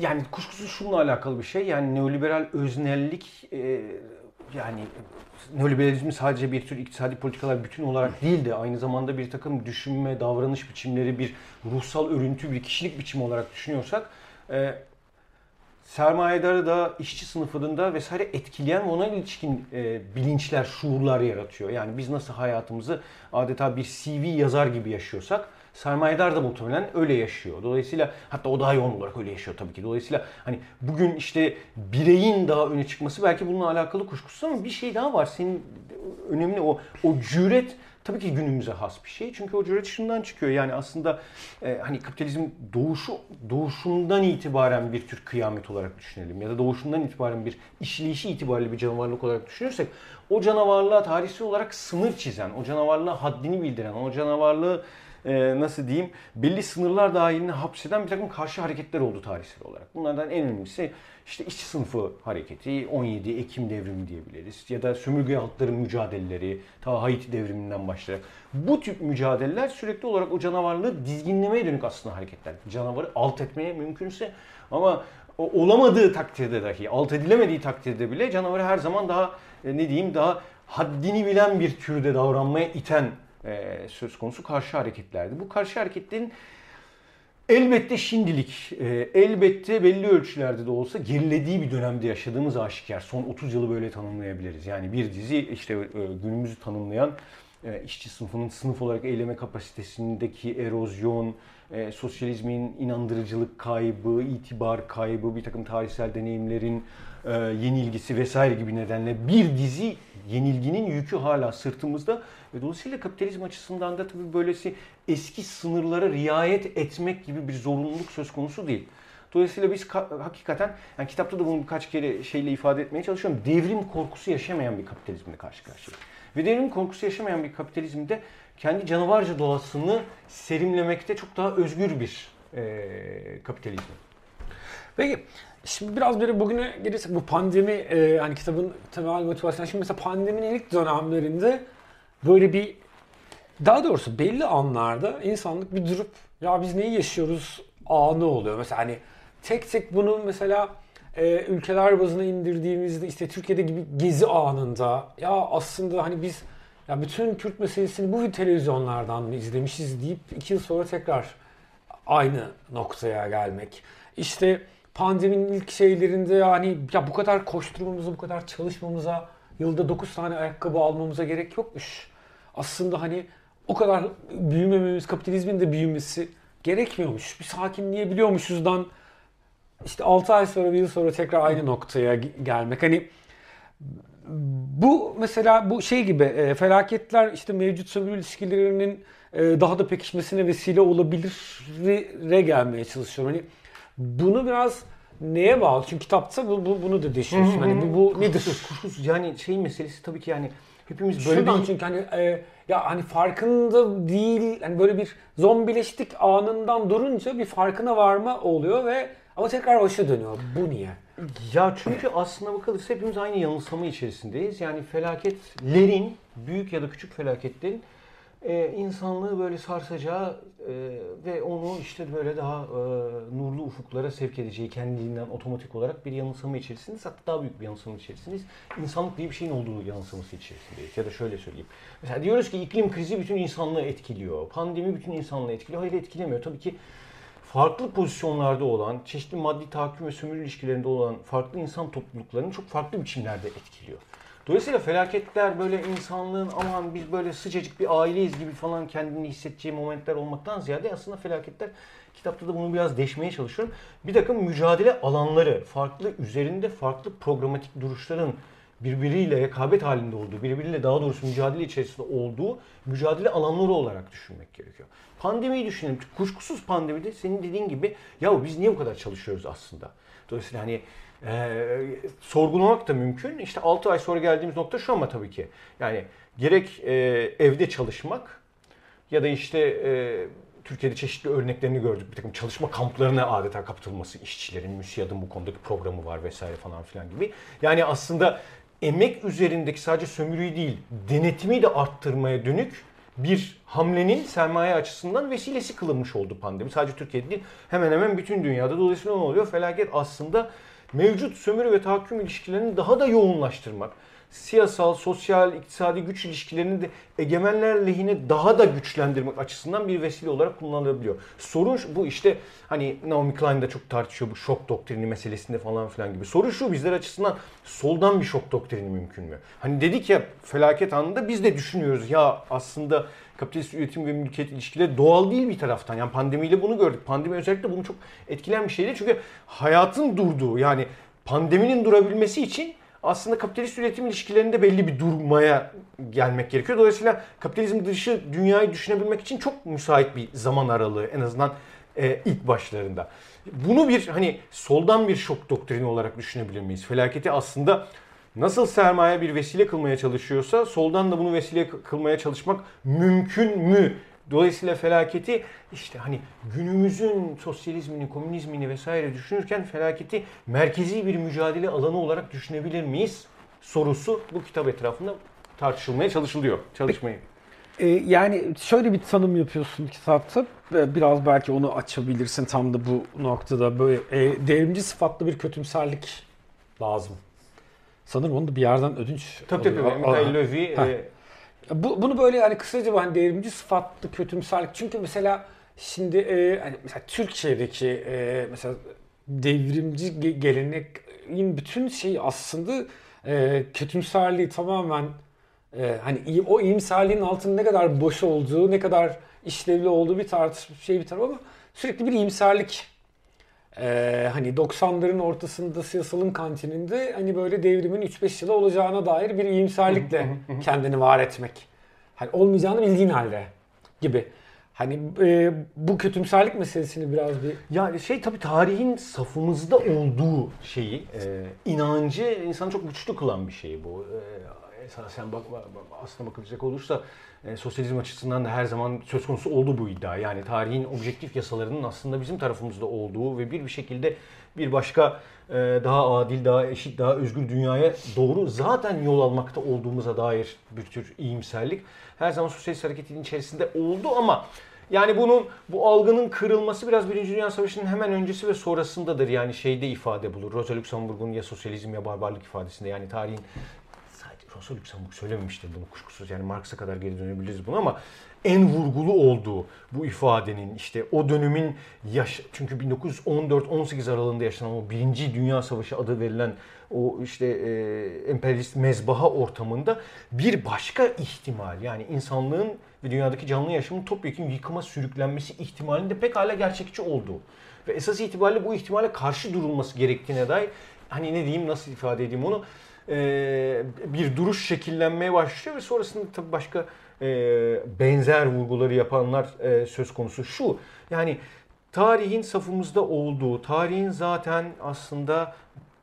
yani kuşkusuz şununla alakalı bir şey. Yani neoliberal öznellik e, yani neoliberalizmi sadece bir tür iktisadi politikalar bütün olarak değil de aynı zamanda bir takım düşünme, davranış biçimleri, bir ruhsal örüntü, bir kişilik biçimi olarak düşünüyorsak e, sermayedarı da, işçi sınıfını da vesaire etkileyen ve ona ilişkin e, bilinçler, şuurlar yaratıyor. Yani biz nasıl hayatımızı adeta bir CV yazar gibi yaşıyorsak sermayedar da muhtemelen öyle yaşıyor. Dolayısıyla hatta o daha yoğun olarak öyle yaşıyor tabii ki. Dolayısıyla hani bugün işte bireyin daha öne çıkması belki bununla alakalı kuşkusuz ama bir şey daha var. Senin önemli o o cüret tabii ki günümüze has bir şey. Çünkü o cüret çıkıyor. Yani aslında e, hani kapitalizm doğuşu doğuşundan itibaren bir tür kıyamet olarak düşünelim ya da doğuşundan itibaren bir işleyişi itibariyle bir canavarlık olarak düşünürsek o canavarlığa tarihsel olarak sınır çizen, o canavarlığa haddini bildiren, o canavarlığı e, nasıl diyeyim belli sınırlar dahilinde hapseden bir takım karşı hareketler oldu tarihsel olarak. Bunlardan en önemlisi işte işçi sınıfı hareketi, 17 Ekim devrimi diyebiliriz ya da sömürge halkların mücadeleleri, ta Haiti devriminden başlayarak. Bu tip mücadeleler sürekli olarak o canavarlığı dizginlemeye dönük aslında hareketler. Canavarı alt etmeye mümkünse ama olamadığı takdirde dahi, alt edilemediği takdirde bile canavarı her zaman daha e, ne diyeyim daha haddini bilen bir türde davranmaya iten e, söz konusu karşı hareketlerdi. Bu karşı hareketlerin elbette şimdilik, e, elbette belli ölçülerde de olsa gerilediği bir dönemde yaşadığımız aşikar. Son 30 yılı böyle tanımlayabiliriz. Yani bir dizi işte e, günümüzü tanımlayan e, işçi sınıfının sınıf olarak eyleme kapasitesindeki erozyon, e, sosyalizmin inandırıcılık kaybı, itibar kaybı, bir takım tarihsel deneyimlerin e, yenilgisi vesaire gibi nedenle bir dizi yenilginin yükü hala sırtımızda. Ve dolayısıyla kapitalizm açısından da tabii böylesi eski sınırlara riayet etmek gibi bir zorunluluk söz konusu değil. Dolayısıyla biz hakikaten, yani kitapta da bunu birkaç kere şeyle ifade etmeye çalışıyorum. Devrim korkusu yaşamayan bir kapitalizmle karşı karşıyayız. Ve devrim korkusu yaşamayan bir kapitalizmde kendi canavarca doğasını serimlemekte çok daha özgür bir e, kapitalizm. Peki Şimdi biraz böyle bugüne gelirsek bu pandemi e, yani kitabın temel motivasyonu. Şimdi mesela pandeminin ilk dönemlerinde böyle bir daha doğrusu belli anlarda insanlık bir durup ya biz neyi yaşıyoruz anı oluyor. Mesela hani tek tek bunu mesela e, ülkeler bazına indirdiğimizde işte Türkiye'de gibi gezi anında ya aslında hani biz ya bütün Kürt meselesini bu televizyonlardan izlemişiz deyip iki yıl sonra tekrar aynı noktaya gelmek. İşte pandeminin ilk şeylerinde yani ya bu kadar koşturmamıza, bu kadar çalışmamıza, yılda 9 tane ayakkabı almamıza gerek yokmuş. Aslında hani o kadar büyümememiz, kapitalizmin de büyümesi gerekmiyormuş. Bir sakinleyebiliyormuşuzdan işte 6 ay sonra, bir yıl sonra tekrar aynı noktaya gelmek. Hani bu mesela bu şey gibi e, felaketler işte mevcut sömürü ilişkilerinin e, daha da pekişmesine vesile olabilire gelmeye çalışıyorum. Hani bunu biraz neye bağlı? Çünkü kitapta bu, bu bunu da düşünüyorsun. Hani bu, bu nedir? Kuşkusuz yani şey meselesi tabii ki yani hepimiz böyle Şuradan bir... çünkü hani e, ya hani farkında değil hani böyle bir zombileştik anından durunca bir farkına varma oluyor ve ama tekrar başa dönüyor. Bu niye? Ya çünkü aslına bakılırsa hepimiz aynı yanılsama içerisindeyiz. Yani felaketlerin, büyük ya da küçük felaketlerin e, insanlığı böyle sarsacağı e, ve onu işte böyle daha e, nurlu ufuklara sevk edeceği kendiliğinden otomatik olarak bir yanılsama içerisindeyiz. Hatta daha büyük bir yanılsama içerisindeyiz. İnsanlık diye bir şeyin olduğu yanılsaması içerisindeyiz. Ya da şöyle söyleyeyim. Mesela diyoruz ki iklim krizi bütün insanlığı etkiliyor. Pandemi bütün insanlığı etkiliyor. Hayır etkilemiyor. Tabii ki farklı pozisyonlarda olan, çeşitli maddi tahakküm ve sömürü ilişkilerinde olan farklı insan topluluklarını çok farklı biçimlerde etkiliyor. Dolayısıyla felaketler böyle insanlığın aman biz böyle sıcacık bir aileyiz gibi falan kendini hissedeceği momentler olmaktan ziyade aslında felaketler kitapta da bunu biraz deşmeye çalışıyorum. Bir takım mücadele alanları, farklı üzerinde farklı programatik duruşların birbiriyle rekabet halinde olduğu, birbiriyle daha doğrusu mücadele içerisinde olduğu mücadele alanları olarak düşünmek gerekiyor. Pandemiyi düşünelim. Kuşkusuz pandemide senin dediğin gibi ya biz niye bu kadar çalışıyoruz aslında? Dolayısıyla hani e, sorgulamak da mümkün. İşte 6 ay sonra geldiğimiz nokta şu ama tabii ki. Yani gerek e, evde çalışmak ya da işte e, Türkiye'de çeşitli örneklerini gördük. Bir takım çalışma kamplarına adeta kapatılması işçilerin, MÜSİAD'ın bu konudaki programı var vesaire falan filan gibi. Yani aslında emek üzerindeki sadece sömürüyü değil, denetimi de arttırmaya dönük bir hamlenin sermaye açısından vesilesi kılınmış oldu pandemi. Sadece Türkiye'de değil, hemen hemen bütün dünyada. Dolayısıyla ne oluyor? Felaket aslında mevcut sömürü ve tahakküm ilişkilerini daha da yoğunlaştırmak, siyasal, sosyal, iktisadi güç ilişkilerini de egemenler lehine daha da güçlendirmek açısından bir vesile olarak kullanılabiliyor. Sorun bu işte hani Naomi Klein de çok tartışıyor bu şok doktrini meselesinde falan filan gibi. Sorun şu bizler açısından soldan bir şok doktrini mümkün mü? Hani dedik ya felaket anında biz de düşünüyoruz ya aslında kapitalist üretim ve mülkiyet ilişkileri doğal değil bir taraftan. Yani pandemiyle bunu gördük. Pandemi özellikle bunu çok etkilen bir şeydi. Çünkü hayatın durduğu yani pandeminin durabilmesi için aslında kapitalist üretim ilişkilerinde belli bir durmaya gelmek gerekiyor. Dolayısıyla kapitalizm dışı dünyayı düşünebilmek için çok müsait bir zaman aralığı en azından e, ilk başlarında. Bunu bir hani soldan bir şok doktrini olarak düşünebilir miyiz? Felaketi aslında nasıl sermaye bir vesile kılmaya çalışıyorsa soldan da bunu vesile kılmaya çalışmak mümkün mü? Dolayısıyla felaketi işte hani günümüzün sosyalizmini, komünizmini vesaire düşünürken felaketi merkezi bir mücadele alanı olarak düşünebilir miyiz? Sorusu bu kitap etrafında tartışılmaya çalışılıyor. Çalışmayı. E, yani şöyle bir tanım yapıyorsun kitapta. Biraz belki onu açabilirsin tam da bu noktada. Böyle e, devrimci sıfatlı bir kötümserlik lazım. Sanırım onu da bir yerden ödünç Tabii tabii. Mikhail e, bu, bunu böyle hani kısaca hani devrimci sıfatlı kötümserlik. Çünkü mesela şimdi e, hani mesela Türkiye'deki e, mesela devrimci geleneğin bütün şey aslında e, kötümserliği tamamen e, hani o iyimserliğin altında ne kadar boş olduğu, ne kadar işlevli olduğu bir tartışma şey bir taraf ama sürekli bir iyimserlik ee, hani 90'ların ortasında siyasalın kantininde hani böyle devrimin 3-5 yıla olacağına dair bir iyimserlikle kendini var etmek. Hani olmayacağını bildiğin halde gibi. Hani e, bu kötümserlik meselesini biraz bir... Yani şey tabii tarihin safımızda olduğu şeyi, e, inancı insanı çok güçlü kılan bir şey bu. E, esasen bak, aslına bakılacak olursa e, sosyalizm açısından da her zaman söz konusu oldu bu iddia. Yani tarihin objektif yasalarının aslında bizim tarafımızda olduğu ve bir bir şekilde bir başka e, daha adil, daha eşit, daha özgür dünyaya doğru zaten yol almakta olduğumuza dair bir tür iyimserlik her zaman sosyalist hareketin içerisinde oldu ama yani bunun bu algının kırılması biraz Birinci Dünya Savaşı'nın hemen öncesi ve sonrasındadır. Yani şeyde ifade bulur. Rosa Luxemburg'un ya sosyalizm ya barbarlık ifadesinde yani tarihin Rosa Luxemburg söylememiştir bunu kuşkusuz. Yani Marx'a kadar geri dönebiliriz bunu ama en vurgulu olduğu bu ifadenin işte o dönemin yaş çünkü 1914-18 aralığında yaşanan o Birinci Dünya Savaşı adı verilen o işte e, emperyalist mezbaha ortamında bir başka ihtimal yani insanlığın ve dünyadaki canlı yaşamın topyekun yıkıma sürüklenmesi ihtimalinde pekala gerçekçi olduğu ve esas itibariyle bu ihtimale karşı durulması gerektiğine dair hani ne diyeyim nasıl ifade edeyim onu e, bir duruş şekillenmeye başlıyor ve sonrasında tabii başka e, benzer vurguları yapanlar e, söz konusu. Şu yani tarihin safımızda olduğu, tarihin zaten aslında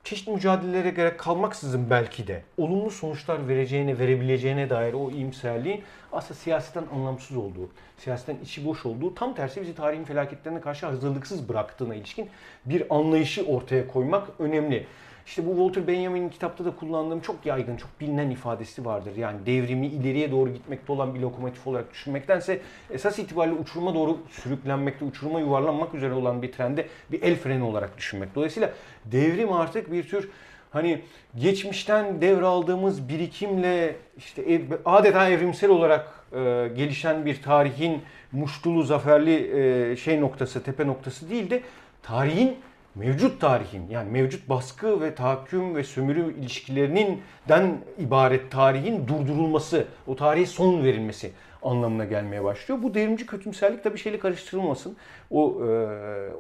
çeşitli mücadelelere gerek kalmaksızın belki de olumlu sonuçlar vereceğine, verebileceğine dair o iyimserliğin aslında siyasetten anlamsız olduğu, siyasetten içi boş olduğu, tam tersi bizi tarihin felaketlerine karşı hazırlıksız bıraktığına ilişkin bir anlayışı ortaya koymak önemli. İşte bu Walter Benjamin'in kitapta da kullandığım çok yaygın, çok bilinen ifadesi vardır. Yani devrimi ileriye doğru gitmekte olan bir lokomotif olarak düşünmektense esas itibariyle uçuruma doğru sürüklenmekte, uçuruma yuvarlanmak üzere olan bir trende bir el freni olarak düşünmek. Dolayısıyla devrim artık bir tür hani geçmişten devraldığımız birikimle işte adeta evrimsel olarak e, gelişen bir tarihin muştulu, zaferli e, şey noktası, tepe noktası değil de tarihin mevcut tarihin yani mevcut baskı ve tahakküm ve sömürü ilişkilerinin den ibaret tarihin durdurulması, o tarihe son verilmesi anlamına gelmeye başlıyor. Bu devrimci kötümserlik tabii şeyle karıştırılmasın. O e,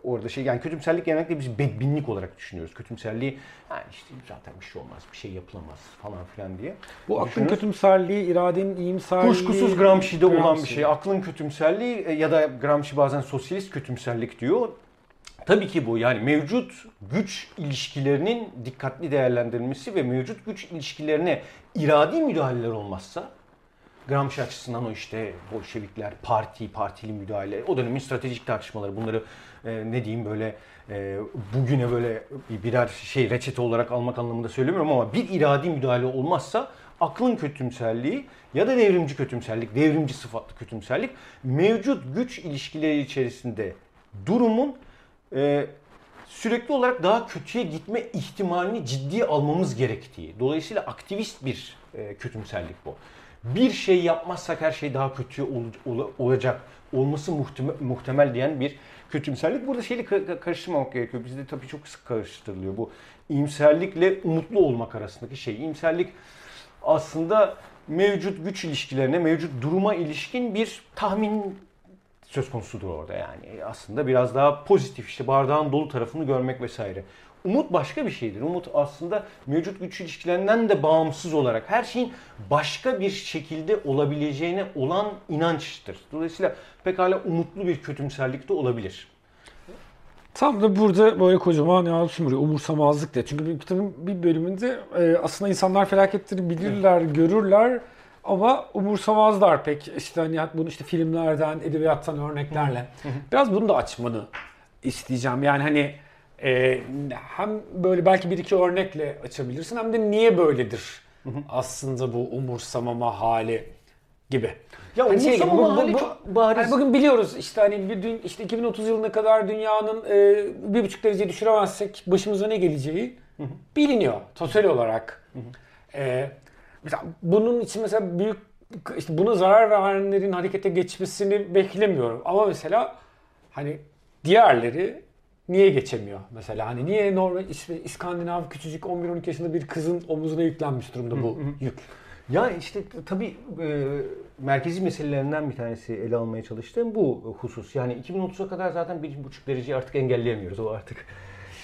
orada şey yani kötümserlik genellikle biz bedbinlik olarak düşünüyoruz. Kötümserliği yani işte zaten bir şey olmaz, bir şey yapılamaz falan filan diye. Bu aklın kötümserliği, iradenin iyimserliği... Kuşkusuz Gramsci'de Gramsci. olan bir şey. Aklın kötümserliği ya da Gramsci bazen sosyalist kötümserlik diyor. Tabii ki bu yani mevcut güç ilişkilerinin dikkatli değerlendirilmesi ve mevcut güç ilişkilerine iradi müdahaleler olmazsa Gramsci açısından o işte Bolşevikler, parti, partili müdahale, o dönemin stratejik tartışmaları bunları e, ne diyeyim böyle e, bugüne böyle birer şey reçete olarak almak anlamında söylemiyorum ama bir iradi müdahale olmazsa aklın kötümserliği ya da devrimci kötümserlik, devrimci sıfatlı kötümserlik mevcut güç ilişkileri içerisinde durumun e, sürekli olarak daha kötüye gitme ihtimalini ciddiye almamız gerektiği. Dolayısıyla aktivist bir e, kötümserlik bu. Bir şey yapmazsak her şey daha kötü ol, ol, olacak, olması muhtemel, muhtemel diyen bir kötümserlik. Burada şeyle karıştırmamak gerekiyor. Bizde tabii çok sık karıştırılıyor bu. İyimserlikle umutlu olmak arasındaki şey. İyimserlik aslında mevcut güç ilişkilerine, mevcut duruma ilişkin bir tahmin söz konusudur orada yani. Aslında biraz daha pozitif işte bardağın dolu tarafını görmek vesaire. Umut başka bir şeydir. Umut aslında mevcut güç ilişkilerinden de bağımsız olarak her şeyin başka bir şekilde olabileceğine olan inançtır. Dolayısıyla pekala umutlu bir kötümserlik de olabilir. Tam da burada böyle kocaman ya sümürü umursamazlık de. Çünkü bir kitabın bir bölümünde e, aslında insanlar felaketleri bilirler, görürler ama umursamazlar pek. İşte hani bunu işte filmlerden, edebiyattan örneklerle. Biraz bunu da açmanı isteyeceğim. Yani hani e, hem böyle belki bir iki örnekle açabilirsin hem de niye böyledir aslında bu umursamama hali gibi. Ya hani şey gibi, bu, bu, bu, çok bariz. Hani bugün biliyoruz işte hani bir dün işte 2030 yılına kadar dünyanın e, bir buçuk derece düşüremezsek başımıza ne geleceği biliniyor total olarak. E, Mesela bunun için mesela büyük işte buna zarar verenlerin harekete geçmesini beklemiyorum. Ama mesela hani diğerleri niye geçemiyor mesela? Hani niye normal işte İskandinav küçücük 11-12 yaşında bir kızın omuzuna yüklenmiş durumda bu yük? Ya işte tabii e, merkezi meselelerinden bir tanesi ele almaya çalıştığım bu husus. Yani 2030'a kadar zaten 1,5 dereceyi artık engelleyemiyoruz. O artık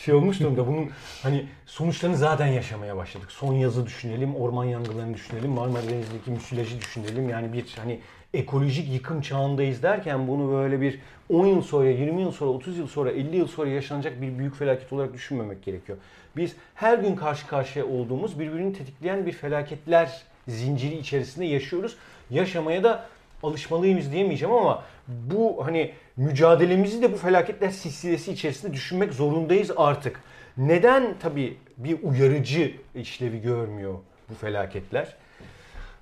şey olmuş durumda. Bunun hani sonuçlarını zaten yaşamaya başladık. Son yazı düşünelim, orman yangınlarını düşünelim, Marmara Denizi'ndeki müsilajı düşünelim. Yani bir hani ekolojik yıkım çağındayız derken bunu böyle bir 10 yıl sonra, 20 yıl sonra, 30 yıl sonra, 50 yıl sonra yaşanacak bir büyük felaket olarak düşünmemek gerekiyor. Biz her gün karşı karşıya olduğumuz birbirini tetikleyen bir felaketler zinciri içerisinde yaşıyoruz. Yaşamaya da alışmalıyız diyemeyeceğim ama bu hani mücadelemizi de bu felaketler silsilesi içerisinde düşünmek zorundayız artık. Neden tabii bir uyarıcı işlevi görmüyor bu felaketler?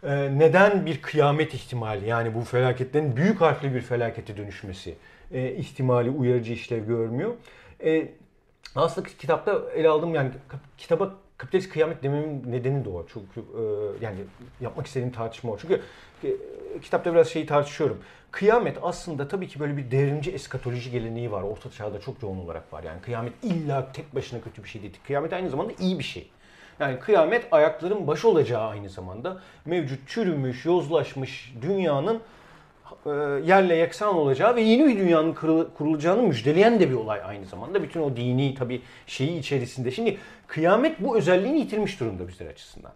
Ee, neden bir kıyamet ihtimali yani bu felaketlerin büyük harfli bir felakete dönüşmesi e, ihtimali uyarıcı işlev görmüyor? E, aslında kitapta ele aldım yani kitaba kapitalist kıyamet dememin nedeni de o. Çünkü e, yani yapmak istediğim tartışma o. Çünkü kitapta biraz şeyi tartışıyorum. Kıyamet aslında tabii ki böyle bir devrimci eskatoloji geleneği var. Orta çağda çok yoğun olarak var. Yani kıyamet illa tek başına kötü bir şey değil. Kıyamet aynı zamanda iyi bir şey. Yani kıyamet ayakların başı olacağı aynı zamanda mevcut çürümüş, yozlaşmış dünyanın e, yerle yeksan olacağı ve yeni bir dünyanın kurulacağını müjdeleyen de bir olay aynı zamanda. Bütün o dini tabii şeyi içerisinde. Şimdi kıyamet bu özelliğini yitirmiş durumda bizler açısından.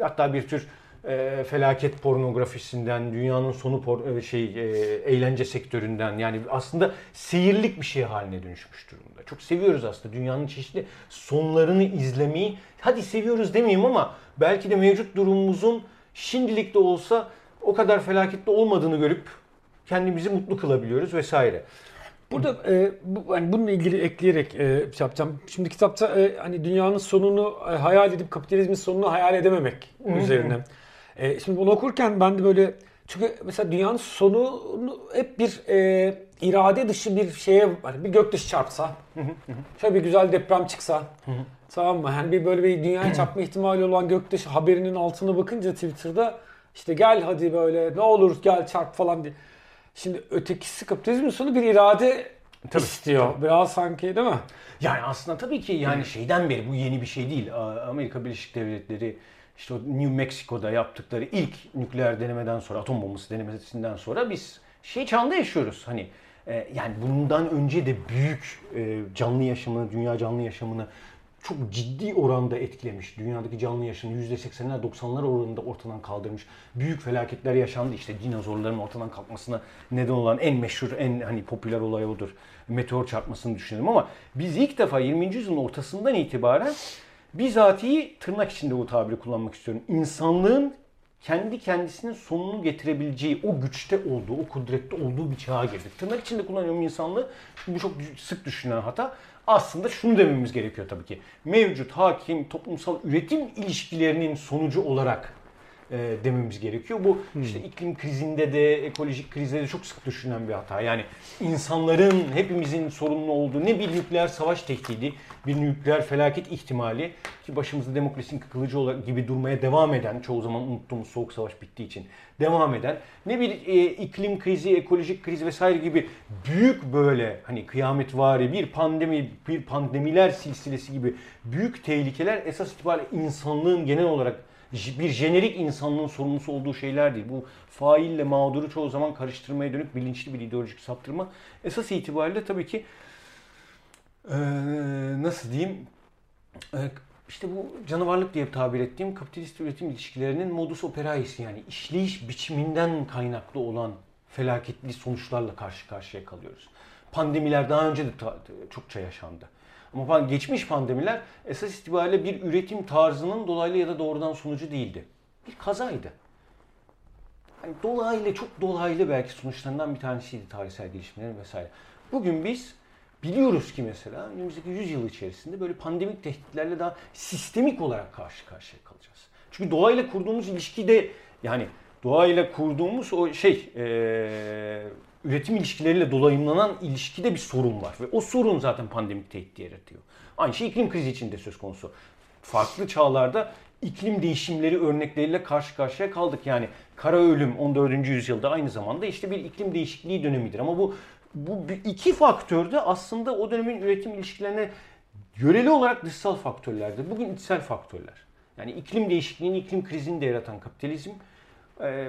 Hatta bir tür e, felaket pornografisinden, dünyanın sonu por, e, şey e, eğlence sektöründen yani aslında seyirlik bir şey haline dönüşmüş durumda. Çok seviyoruz aslında dünyanın çeşitli sonlarını izlemeyi. Hadi seviyoruz demeyeyim ama belki de mevcut durumumuzun şimdilik de olsa o kadar felaketli olmadığını görüp kendimizi mutlu kılabiliyoruz vesaire. Burada e, bu, yani bununla ilgili ekleyerek e, şey yapacağım. Şimdi kitapta e, hani dünyanın sonunu e, hayal edip kapitalizmin sonunu hayal edememek üzerine. E, şimdi bunu okurken ben de böyle çünkü mesela dünyanın sonu hep bir e, irade dışı bir şeye hani bir göktaşı çarpsa, [laughs] şöyle bir güzel deprem çıksa, [laughs] tamam mı? Yani bir böyle bir dünyaya [clears throat] çarpma ihtimali olan göktaşı haberinin altına bakınca Twitter'da işte gel hadi böyle ne olur gel çarp falan diye. Şimdi ötekisi kapitalizmin sonu bir irade tabii, istiyor. Tabii. Biraz sanki değil mi? Yani aslında tabii ki yani şeyden beri bu yeni bir şey değil. Amerika Birleşik Devletleri işte o New Mexico'da yaptıkları ilk nükleer denemeden sonra, atom bombası denemesinden sonra biz şey çağında yaşıyoruz. Hani e, yani bundan önce de büyük e, canlı yaşamını, dünya canlı yaşamını çok ciddi oranda etkilemiş. Dünyadaki canlı yaşamını %80'ler 90'lar oranında ortadan kaldırmış. Büyük felaketler yaşandı. İşte dinozorların ortadan kalkmasına neden olan en meşhur, en hani popüler olay odur. Meteor çarpmasını düşünelim ama biz ilk defa 20. yüzyılın ortasından itibaren bizatihi tırnak içinde bu tabiri kullanmak istiyorum. İnsanlığın kendi kendisinin sonunu getirebileceği, o güçte olduğu, o kudrette olduğu bir çağa girdik. Tırnak içinde kullanıyorum insanlığı. Bu çok sık düşünülen hata. Aslında şunu dememiz gerekiyor tabii ki. Mevcut hakim toplumsal üretim ilişkilerinin sonucu olarak e, dememiz gerekiyor. Bu hmm. işte iklim krizinde de ekolojik krizde de çok sık düşünülen bir hata. Yani insanların hepimizin sorumlu olduğu ne bir nükleer savaş tehdidi, bir nükleer felaket ihtimali ki başımızda demokrasinin kılıcı gibi durmaya devam eden, çoğu zaman unuttuğumuz soğuk savaş bittiği için devam eden ne bir e, iklim krizi, ekolojik kriz vesaire gibi büyük böyle hani kıyametvari bir pandemi, bir pandemiler silsilesi gibi büyük tehlikeler esas itibariyle insanlığın genel olarak bir jenerik insanlığın sorumlusu olduğu şeyler değil. Bu faille mağduru çoğu zaman karıştırmaya dönük bilinçli bir ideolojik saptırma. Esas itibariyle tabii ki nasıl diyeyim işte bu canavarlık diye tabir ettiğim kapitalist üretim ilişkilerinin modus operai'si yani işleyiş biçiminden kaynaklı olan felaketli sonuçlarla karşı karşıya kalıyoruz. Pandemiler daha önce de çokça yaşandı. Ama geçmiş pandemiler esas itibariyle bir üretim tarzının dolaylı ya da doğrudan sonucu değildi. Bir kazaydı. Yani dolaylı, çok dolaylı belki sonuçlarından bir tanesiydi tarihsel gelişmelerin vesaire. Bugün biz biliyoruz ki mesela önümüzdeki 100 yıl içerisinde böyle pandemik tehditlerle daha sistemik olarak karşı karşıya kalacağız. Çünkü doğayla kurduğumuz ilişkide yani doğayla kurduğumuz o şey ee, üretim ilişkileriyle dolayımlanan ilişkide bir sorun var. Ve o sorun zaten pandemik tehdit yaratıyor. Aynı şey iklim krizi için de söz konusu. Farklı çağlarda iklim değişimleri örnekleriyle karşı karşıya kaldık. Yani kara ölüm 14. yüzyılda aynı zamanda işte bir iklim değişikliği dönemidir. Ama bu bu iki faktör de aslında o dönemin üretim ilişkilerine yöreli olarak dışsal faktörlerdir. Bugün içsel faktörler. Yani iklim değişikliğini, iklim krizini de yaratan kapitalizm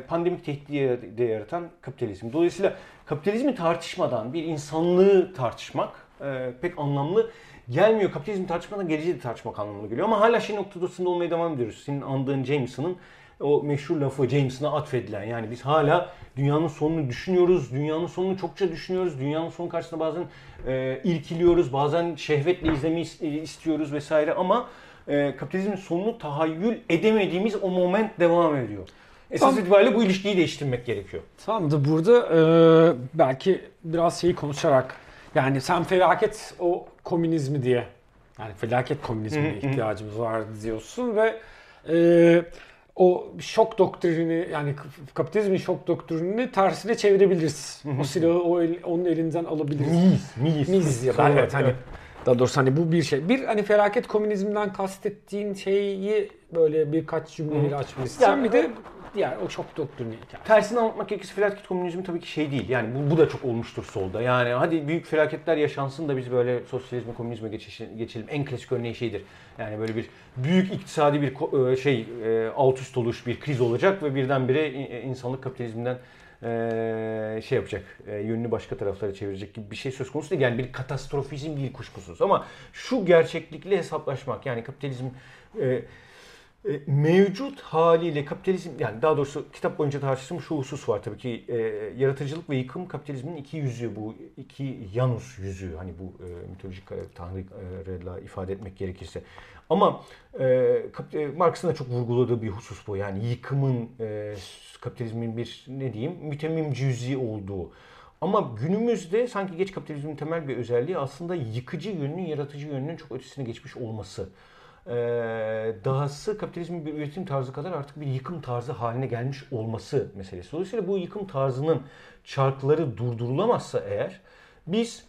pandemik tehdidi de yaratan kapitalizm. Dolayısıyla kapitalizmi tartışmadan bir insanlığı tartışmak e, pek anlamlı gelmiyor. Kapitalizmi tartışmadan geleceği de tartışmak anlamlı geliyor. Ama hala şey noktasında olmaya devam ediyoruz. Senin andığın Jameson'ın o meşhur lafı Jameson'a atfedilen. Yani biz hala dünyanın sonunu düşünüyoruz. Dünyanın sonunu çokça düşünüyoruz. Dünyanın sonu karşısında bazen e, irkiliyoruz. Bazen şehvetle izlemeyi istiyoruz vesaire. Ama e, kapitalizmin sonunu tahayyül edemediğimiz o moment devam ediyor. Esas itibariyle bu ilişkiyi değiştirmek gerekiyor. Tamam da burada e, belki biraz şeyi konuşarak yani sen felaket o komünizmi diye yani felaket komünizmine ihtiyacımız var diyorsun ve e, o şok doktrini yani kapitalizmin şok doktrinini tersine çevirebiliriz. o silahı o el, onun elinden alabiliriz. Miz, miz. Miz ya. Evet, hani daha doğrusu hani bu bir şey. Bir hani felaket komünizmden kastettiğin şeyi böyle birkaç cümleyle açmak istiyorum. Bir de diğer o çok doktrini hikaye. Tersini anlatmak gerekirse felaket komünizmi tabii ki şey değil. Yani bu, bu da çok olmuştur solda. Yani hadi büyük felaketler yaşansın da biz böyle sosyalizme, komünizme geçelim. En klasik örneği şeydir. Yani böyle bir büyük iktisadi bir e, şey e, alt üst oluş bir kriz olacak ve birdenbire insanlık kapitalizmden e, şey yapacak, yönünü başka taraflara çevirecek gibi bir şey söz konusu değil. Yani bir katastrofizm değil kuşkusuz. Ama şu gerçeklikle hesaplaşmak yani kapitalizm e, mevcut haliyle kapitalizm yani daha doğrusu kitap boyunca tartıştığım şu husus var tabii ki e, yaratıcılık ve yıkım kapitalizmin iki yüzü bu iki Janus yüzü hani bu e, mitolojik tanrıyla ifade etmek gerekirse. Ama e, e, Marx'ın da çok vurguladığı bir husus bu yani yıkımın e, kapitalizmin bir ne diyeyim mütemmim cüzi olduğu Ama günümüzde sanki geç kapitalizmin temel bir özelliği aslında yıkıcı yönünün yaratıcı yönünün çok ötesine geçmiş olması. Ee, dahası kapitalizmin bir üretim tarzı kadar artık bir yıkım tarzı haline gelmiş olması meselesi. Dolayısıyla bu yıkım tarzının çarkları durdurulamazsa eğer biz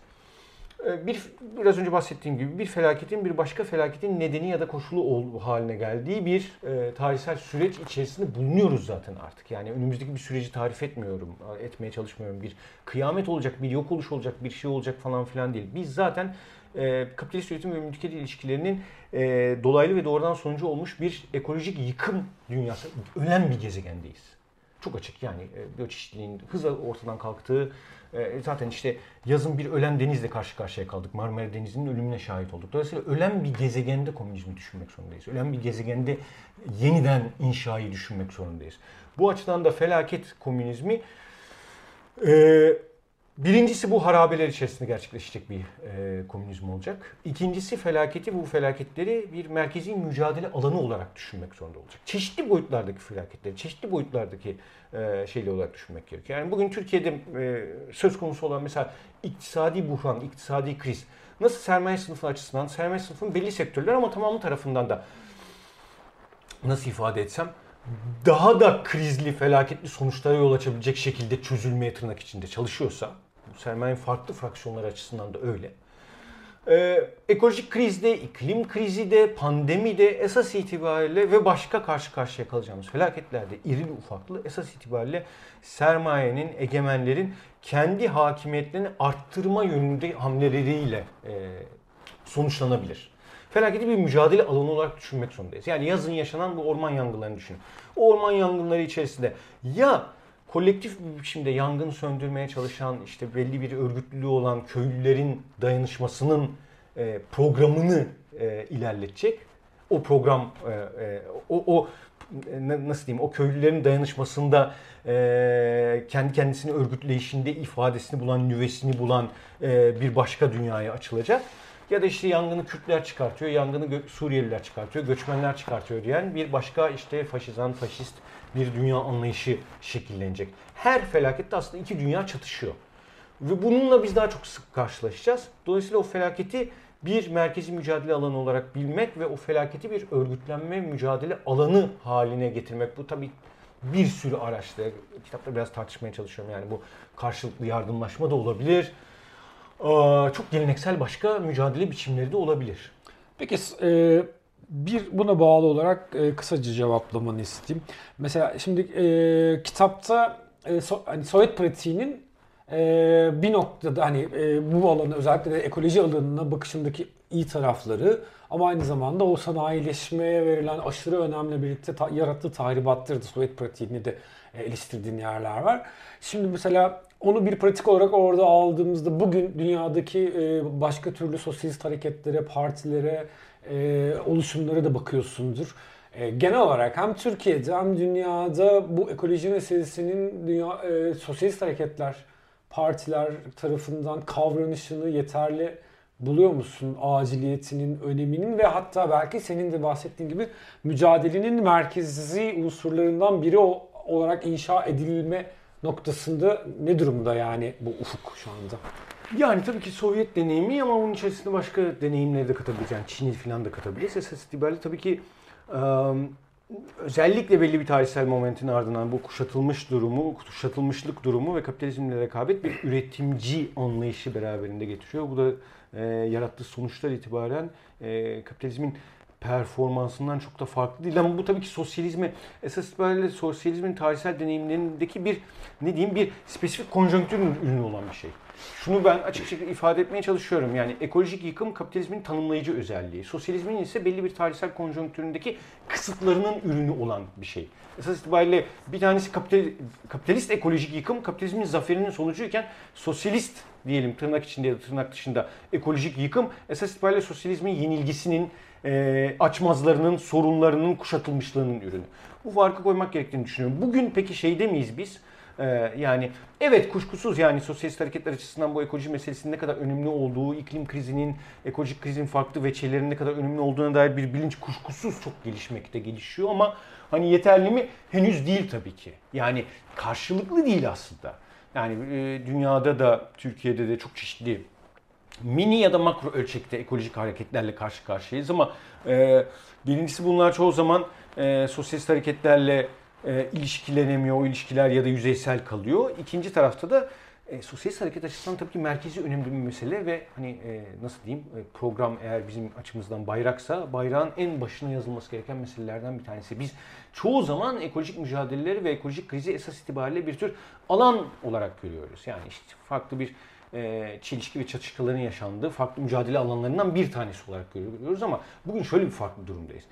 e, bir biraz önce bahsettiğim gibi bir felaketin bir başka felaketin nedeni ya da koşulu ol, haline geldiği bir e, tarihsel süreç içerisinde bulunuyoruz zaten artık. Yani önümüzdeki bir süreci tarif etmiyorum, etmeye çalışmıyorum. Bir kıyamet olacak, bir yok oluş olacak, bir şey olacak falan filan değil. Biz zaten e, kapitalist üretim ve mülkiyet ilişkilerinin e, dolaylı ve doğrudan sonucu olmuş bir ekolojik yıkım dünyası, ölen bir gezegendeyiz. Çok açık yani e, biyoçeşitliliğin hızla ortadan kalktığı, e, zaten işte yazın bir ölen denizle karşı karşıya kaldık. Marmara Denizi'nin ölümüne şahit olduk. Dolayısıyla ölen bir gezegende komünizmi düşünmek zorundayız. Ölen bir gezegende yeniden inşayı düşünmek zorundayız. Bu açıdan da felaket komünizmi e, Birincisi bu harabeler içerisinde gerçekleşecek bir e, komünizm olacak. İkincisi felaketi, bu felaketleri bir merkezi mücadele alanı olarak düşünmek zorunda olacak. Çeşitli boyutlardaki felaketleri, çeşitli boyutlardaki e, şeyle olarak düşünmek gerekiyor. Yani bugün Türkiye'de e, söz konusu olan mesela iktisadi buhran, iktisadi kriz nasıl sermaye sınıfı açısından, sermaye sınıfının belli sektörler ama tamamı tarafından da nasıl ifade etsem daha da krizli, felaketli sonuçlara yol açabilecek şekilde çözülmeye tırnak içinde çalışıyorsa, sermayenin farklı fraksiyonları açısından da öyle. Ee, ekolojik krizde, iklim krizi de, pandemi de esas itibariyle ve başka karşı karşıya kalacağımız felaketlerde irili ufaklı esas itibariyle sermayenin, egemenlerin kendi hakimiyetlerini arttırma yönünde hamleleriyle e, sonuçlanabilir. Felaketi bir mücadele alanı olarak düşünmek zorundayız. Yani yazın yaşanan bu orman yangınlarını düşünün. O orman yangınları içerisinde ya kolektif bir biçimde yangın söndürmeye çalışan işte belli bir örgütlülüğü olan köylülerin dayanışmasının e, programını e, ilerletecek. O program e, e, o, o nasıl diyeyim o köylülerin dayanışmasında e, kendi kendisini örgütleyişinde ifadesini bulan, nüvesini bulan e, bir başka dünyaya açılacak. Ya da işte yangını Kürtler çıkartıyor, yangını Suriyeliler çıkartıyor, göçmenler çıkartıyor diyen bir başka işte faşizan, faşist bir dünya anlayışı şekillenecek. Her felakette aslında iki dünya çatışıyor. Ve bununla biz daha çok sık karşılaşacağız. Dolayısıyla o felaketi bir merkezi mücadele alanı olarak bilmek ve o felaketi bir örgütlenme mücadele alanı haline getirmek. Bu tabii bir sürü araçta, kitapta biraz tartışmaya çalışıyorum yani bu karşılıklı yardımlaşma da olabilir. Çok geleneksel başka mücadele biçimleri de olabilir. Peki e, bir buna bağlı olarak e, kısaca cevaplamanı isteyeyim. Mesela şimdi e, kitapta e, so, hani Sovyet pratiğinin e, bir noktada hani e, bu alanı özellikle de ekoloji alanına bakışındaki iyi tarafları ama aynı zamanda o sanayileşmeye verilen aşırı önemle birlikte ta, yarattığı tahribattır da Sovyet pratiğini de e, eleştirdiğin yerler var. Şimdi mesela onu bir pratik olarak orada aldığımızda bugün dünyadaki e, başka türlü sosyalist hareketlere, partilere, e, oluşumlara da bakıyorsundur. E, genel olarak hem Türkiye'de hem dünyada bu ekoloji meselesinin dünya e, sosyalist hareketler, partiler tarafından kavranışını yeterli buluyor musun? Aciliyetinin, öneminin ve hatta belki senin de bahsettiğin gibi mücadelenin merkezi unsurlarından biri olarak inşa edilme noktasında ne durumda yani bu ufuk şu anda? Yani tabii ki Sovyet deneyimi ama onun içerisinde başka deneyimleri de katabiliriz. Yani Çin'i falan da katabiliriz. Esas itibariyle tabii ki özellikle belli bir tarihsel momentin ardından bu kuşatılmış durumu, kuşatılmışlık durumu ve kapitalizmle rekabet bir üretimci anlayışı beraberinde getiriyor. Bu da yarattığı sonuçlar itibaren kapitalizmin performansından çok da farklı değil. Ama bu tabii ki sosyalizmi esas itibariyle sosyalizmin tarihsel deneyimlerindeki bir ne diyeyim bir spesifik konjonktürün ürünü olan bir şey. Şunu ben açık şekilde ifade etmeye çalışıyorum. Yani ekolojik yıkım kapitalizmin tanımlayıcı özelliği. Sosyalizmin ise belli bir tarihsel konjonktüründeki kısıtlarının ürünü olan bir şey. Esas itibariyle bir tanesi kapital, kapitalist ekolojik yıkım kapitalizmin zaferinin sonucuyken sosyalist diyelim tırnak içinde ya da tırnak dışında ekolojik yıkım esas itibariyle sosyalizmin yenilgisinin e, açmazlarının, sorunlarının kuşatılmışlığının ürünü. Bu farkı koymak gerektiğini düşünüyorum. Bugün peki şeyde miyiz biz? Ee, yani evet kuşkusuz yani sosyalist hareketler açısından bu ekoloji meselesinin ne kadar önemli olduğu, iklim krizinin, ekolojik krizin farklı veçelerinin ne kadar önemli olduğuna dair bir bilinç kuşkusuz çok gelişmekte, gelişiyor ama hani yeterli mi? Henüz değil tabii ki. Yani karşılıklı değil aslında. Yani e, dünyada da Türkiye'de de çok çeşitli mini ya da makro ölçekte ekolojik hareketlerle karşı karşıyayız ama e, birincisi bunlar çoğu zaman e, sosyalist hareketlerle e, ilişkilenemiyor, o ilişkiler ya da yüzeysel kalıyor. İkinci tarafta da e, sosyalist hareket açısından tabii ki merkezi önemli bir mesele ve hani e, nasıl diyeyim e, program eğer bizim açımızdan bayraksa bayrağın en başına yazılması gereken meselelerden bir tanesi. Biz çoğu zaman ekolojik mücadeleleri ve ekolojik krizi esas itibariyle bir tür alan olarak görüyoruz. Yani işte farklı bir e, çelişki ve çatışmaların yaşandığı farklı mücadele alanlarından bir tanesi olarak görüyoruz ama bugün şöyle bir farklı durumdayız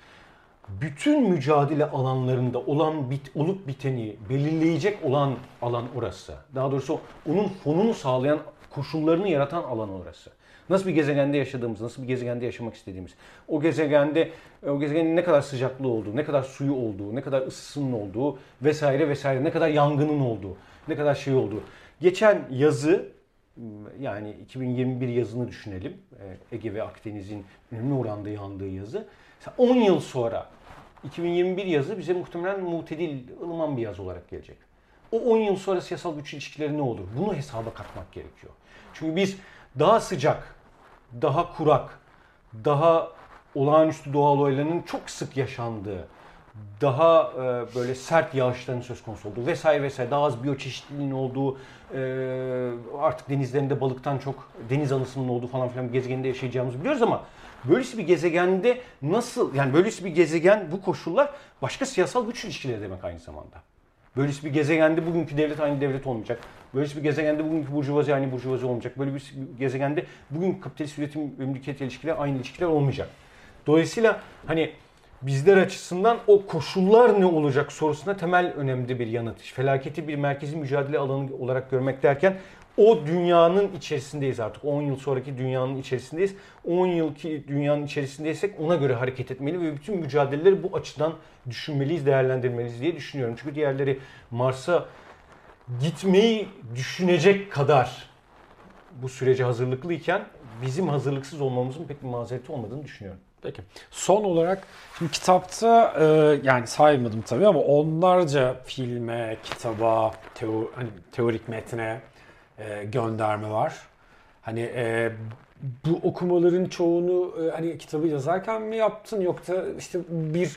bütün mücadele alanlarında olan bit, olup biteni belirleyecek olan alan orası. Daha doğrusu onun fonunu sağlayan koşullarını yaratan alan orası. Nasıl bir gezegende yaşadığımız, nasıl bir gezegende yaşamak istediğimiz, o gezegende o gezegenin ne kadar sıcaklığı olduğu, ne kadar suyu olduğu, ne kadar ısısının olduğu vesaire vesaire, ne kadar yangının olduğu, ne kadar şey olduğu. Geçen yazı yani 2021 yazını düşünelim. Ege ve Akdeniz'in önemli oranda yandığı yazı. 10 yıl sonra 2021 yazı bize muhtemelen mutedil, ılıman bir yaz olarak gelecek. O 10 yıl sonra siyasal güç ilişkileri ne olur? Bunu hesaba katmak gerekiyor. Çünkü biz daha sıcak, daha kurak, daha olağanüstü doğal olayların çok sık yaşandığı, daha e, böyle sert yağışların söz konusu olduğu vesaire vesaire daha az biyoçeşitliliğin olduğu e, artık denizlerinde balıktan çok deniz anısının olduğu falan filan bir gezegende yaşayacağımızı biliyoruz ama böylesi bir gezegende nasıl yani böylesi bir gezegen bu koşullar başka siyasal güç ilişkileri demek aynı zamanda. Böylesi bir gezegende bugünkü devlet aynı devlet olmayacak. Böylesi bir gezegende bugünkü burjuvazi aynı burjuvazi olmayacak. Böyle bir gezegende bugün kapitalist üretim ve mülkiyet ilişkileri aynı ilişkiler olmayacak. Dolayısıyla hani bizler açısından o koşullar ne olacak sorusuna temel önemli bir yanıt. Felaketi bir merkezi mücadele alanı olarak görmek derken o dünyanın içerisindeyiz artık. 10 yıl sonraki dünyanın içerisindeyiz. 10 yılki dünyanın içerisindeysek ona göre hareket etmeli ve bütün mücadeleleri bu açıdan düşünmeliyiz, değerlendirmeliyiz diye düşünüyorum. Çünkü diğerleri Mars'a gitmeyi düşünecek kadar bu sürece hazırlıklıyken bizim hazırlıksız olmamızın pek bir mazereti olmadığını düşünüyorum. Peki. Son olarak şimdi kitapta e, yani saymadım tabii ama onlarca filme, kitaba, teo, hani teorik metne e, gönderme var. Hani e, bu okumaların çoğunu e, hani kitabı yazarken mi yaptın yoksa işte bir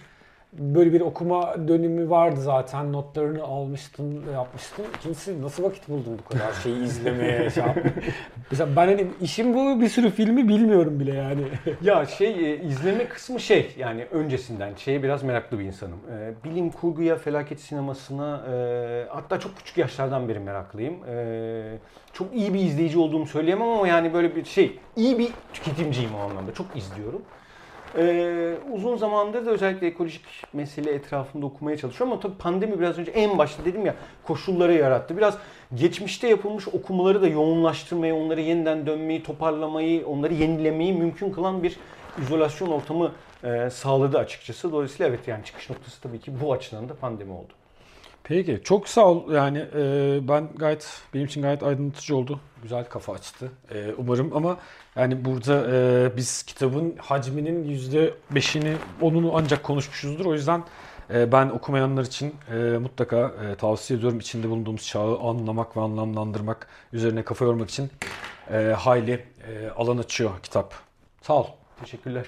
böyle bir okuma dönemi vardı zaten. Notlarını almıştın, yapmıştın. İkincisi nasıl vakit buldun bu kadar şeyi izlemeye? [laughs] şey Mesela ben hani işim bu bir sürü filmi bilmiyorum bile yani. ya şey e, izleme kısmı şey yani öncesinden şeye biraz meraklı bir insanım. E, bilim kurguya, felaket sinemasına e, hatta çok küçük yaşlardan beri meraklıyım. Çok iyi bir izleyici olduğumu söyleyemem ama yani böyle bir şey iyi bir tüketimciyim o anlamda. Çok izliyorum. Ee, uzun zamandır da özellikle ekolojik mesele etrafında okumaya çalışıyorum ama tabii pandemi biraz önce en başta dedim ya koşulları yarattı. Biraz geçmişte yapılmış okumaları da yoğunlaştırmayı, onları yeniden dönmeyi, toparlamayı, onları yenilemeyi mümkün kılan bir izolasyon ortamı e, sağladı açıkçası. Dolayısıyla evet yani çıkış noktası tabii ki bu açıdan da pandemi oldu. Peki çok sağ ol. Yani e, ben gayet benim için gayet aydınlatıcı oldu. Güzel kafa açtı. E, umarım ama yani burada e, biz kitabın hacminin yüzde beşini onunu ancak konuşmuşuzdur. O yüzden e, ben okumayanlar için e, mutlaka e, tavsiye ediyorum. İçinde bulunduğumuz çağı anlamak ve anlamlandırmak, üzerine kafa yormak için e, hayli e, alan açıyor kitap. Sağ ol. Teşekkürler.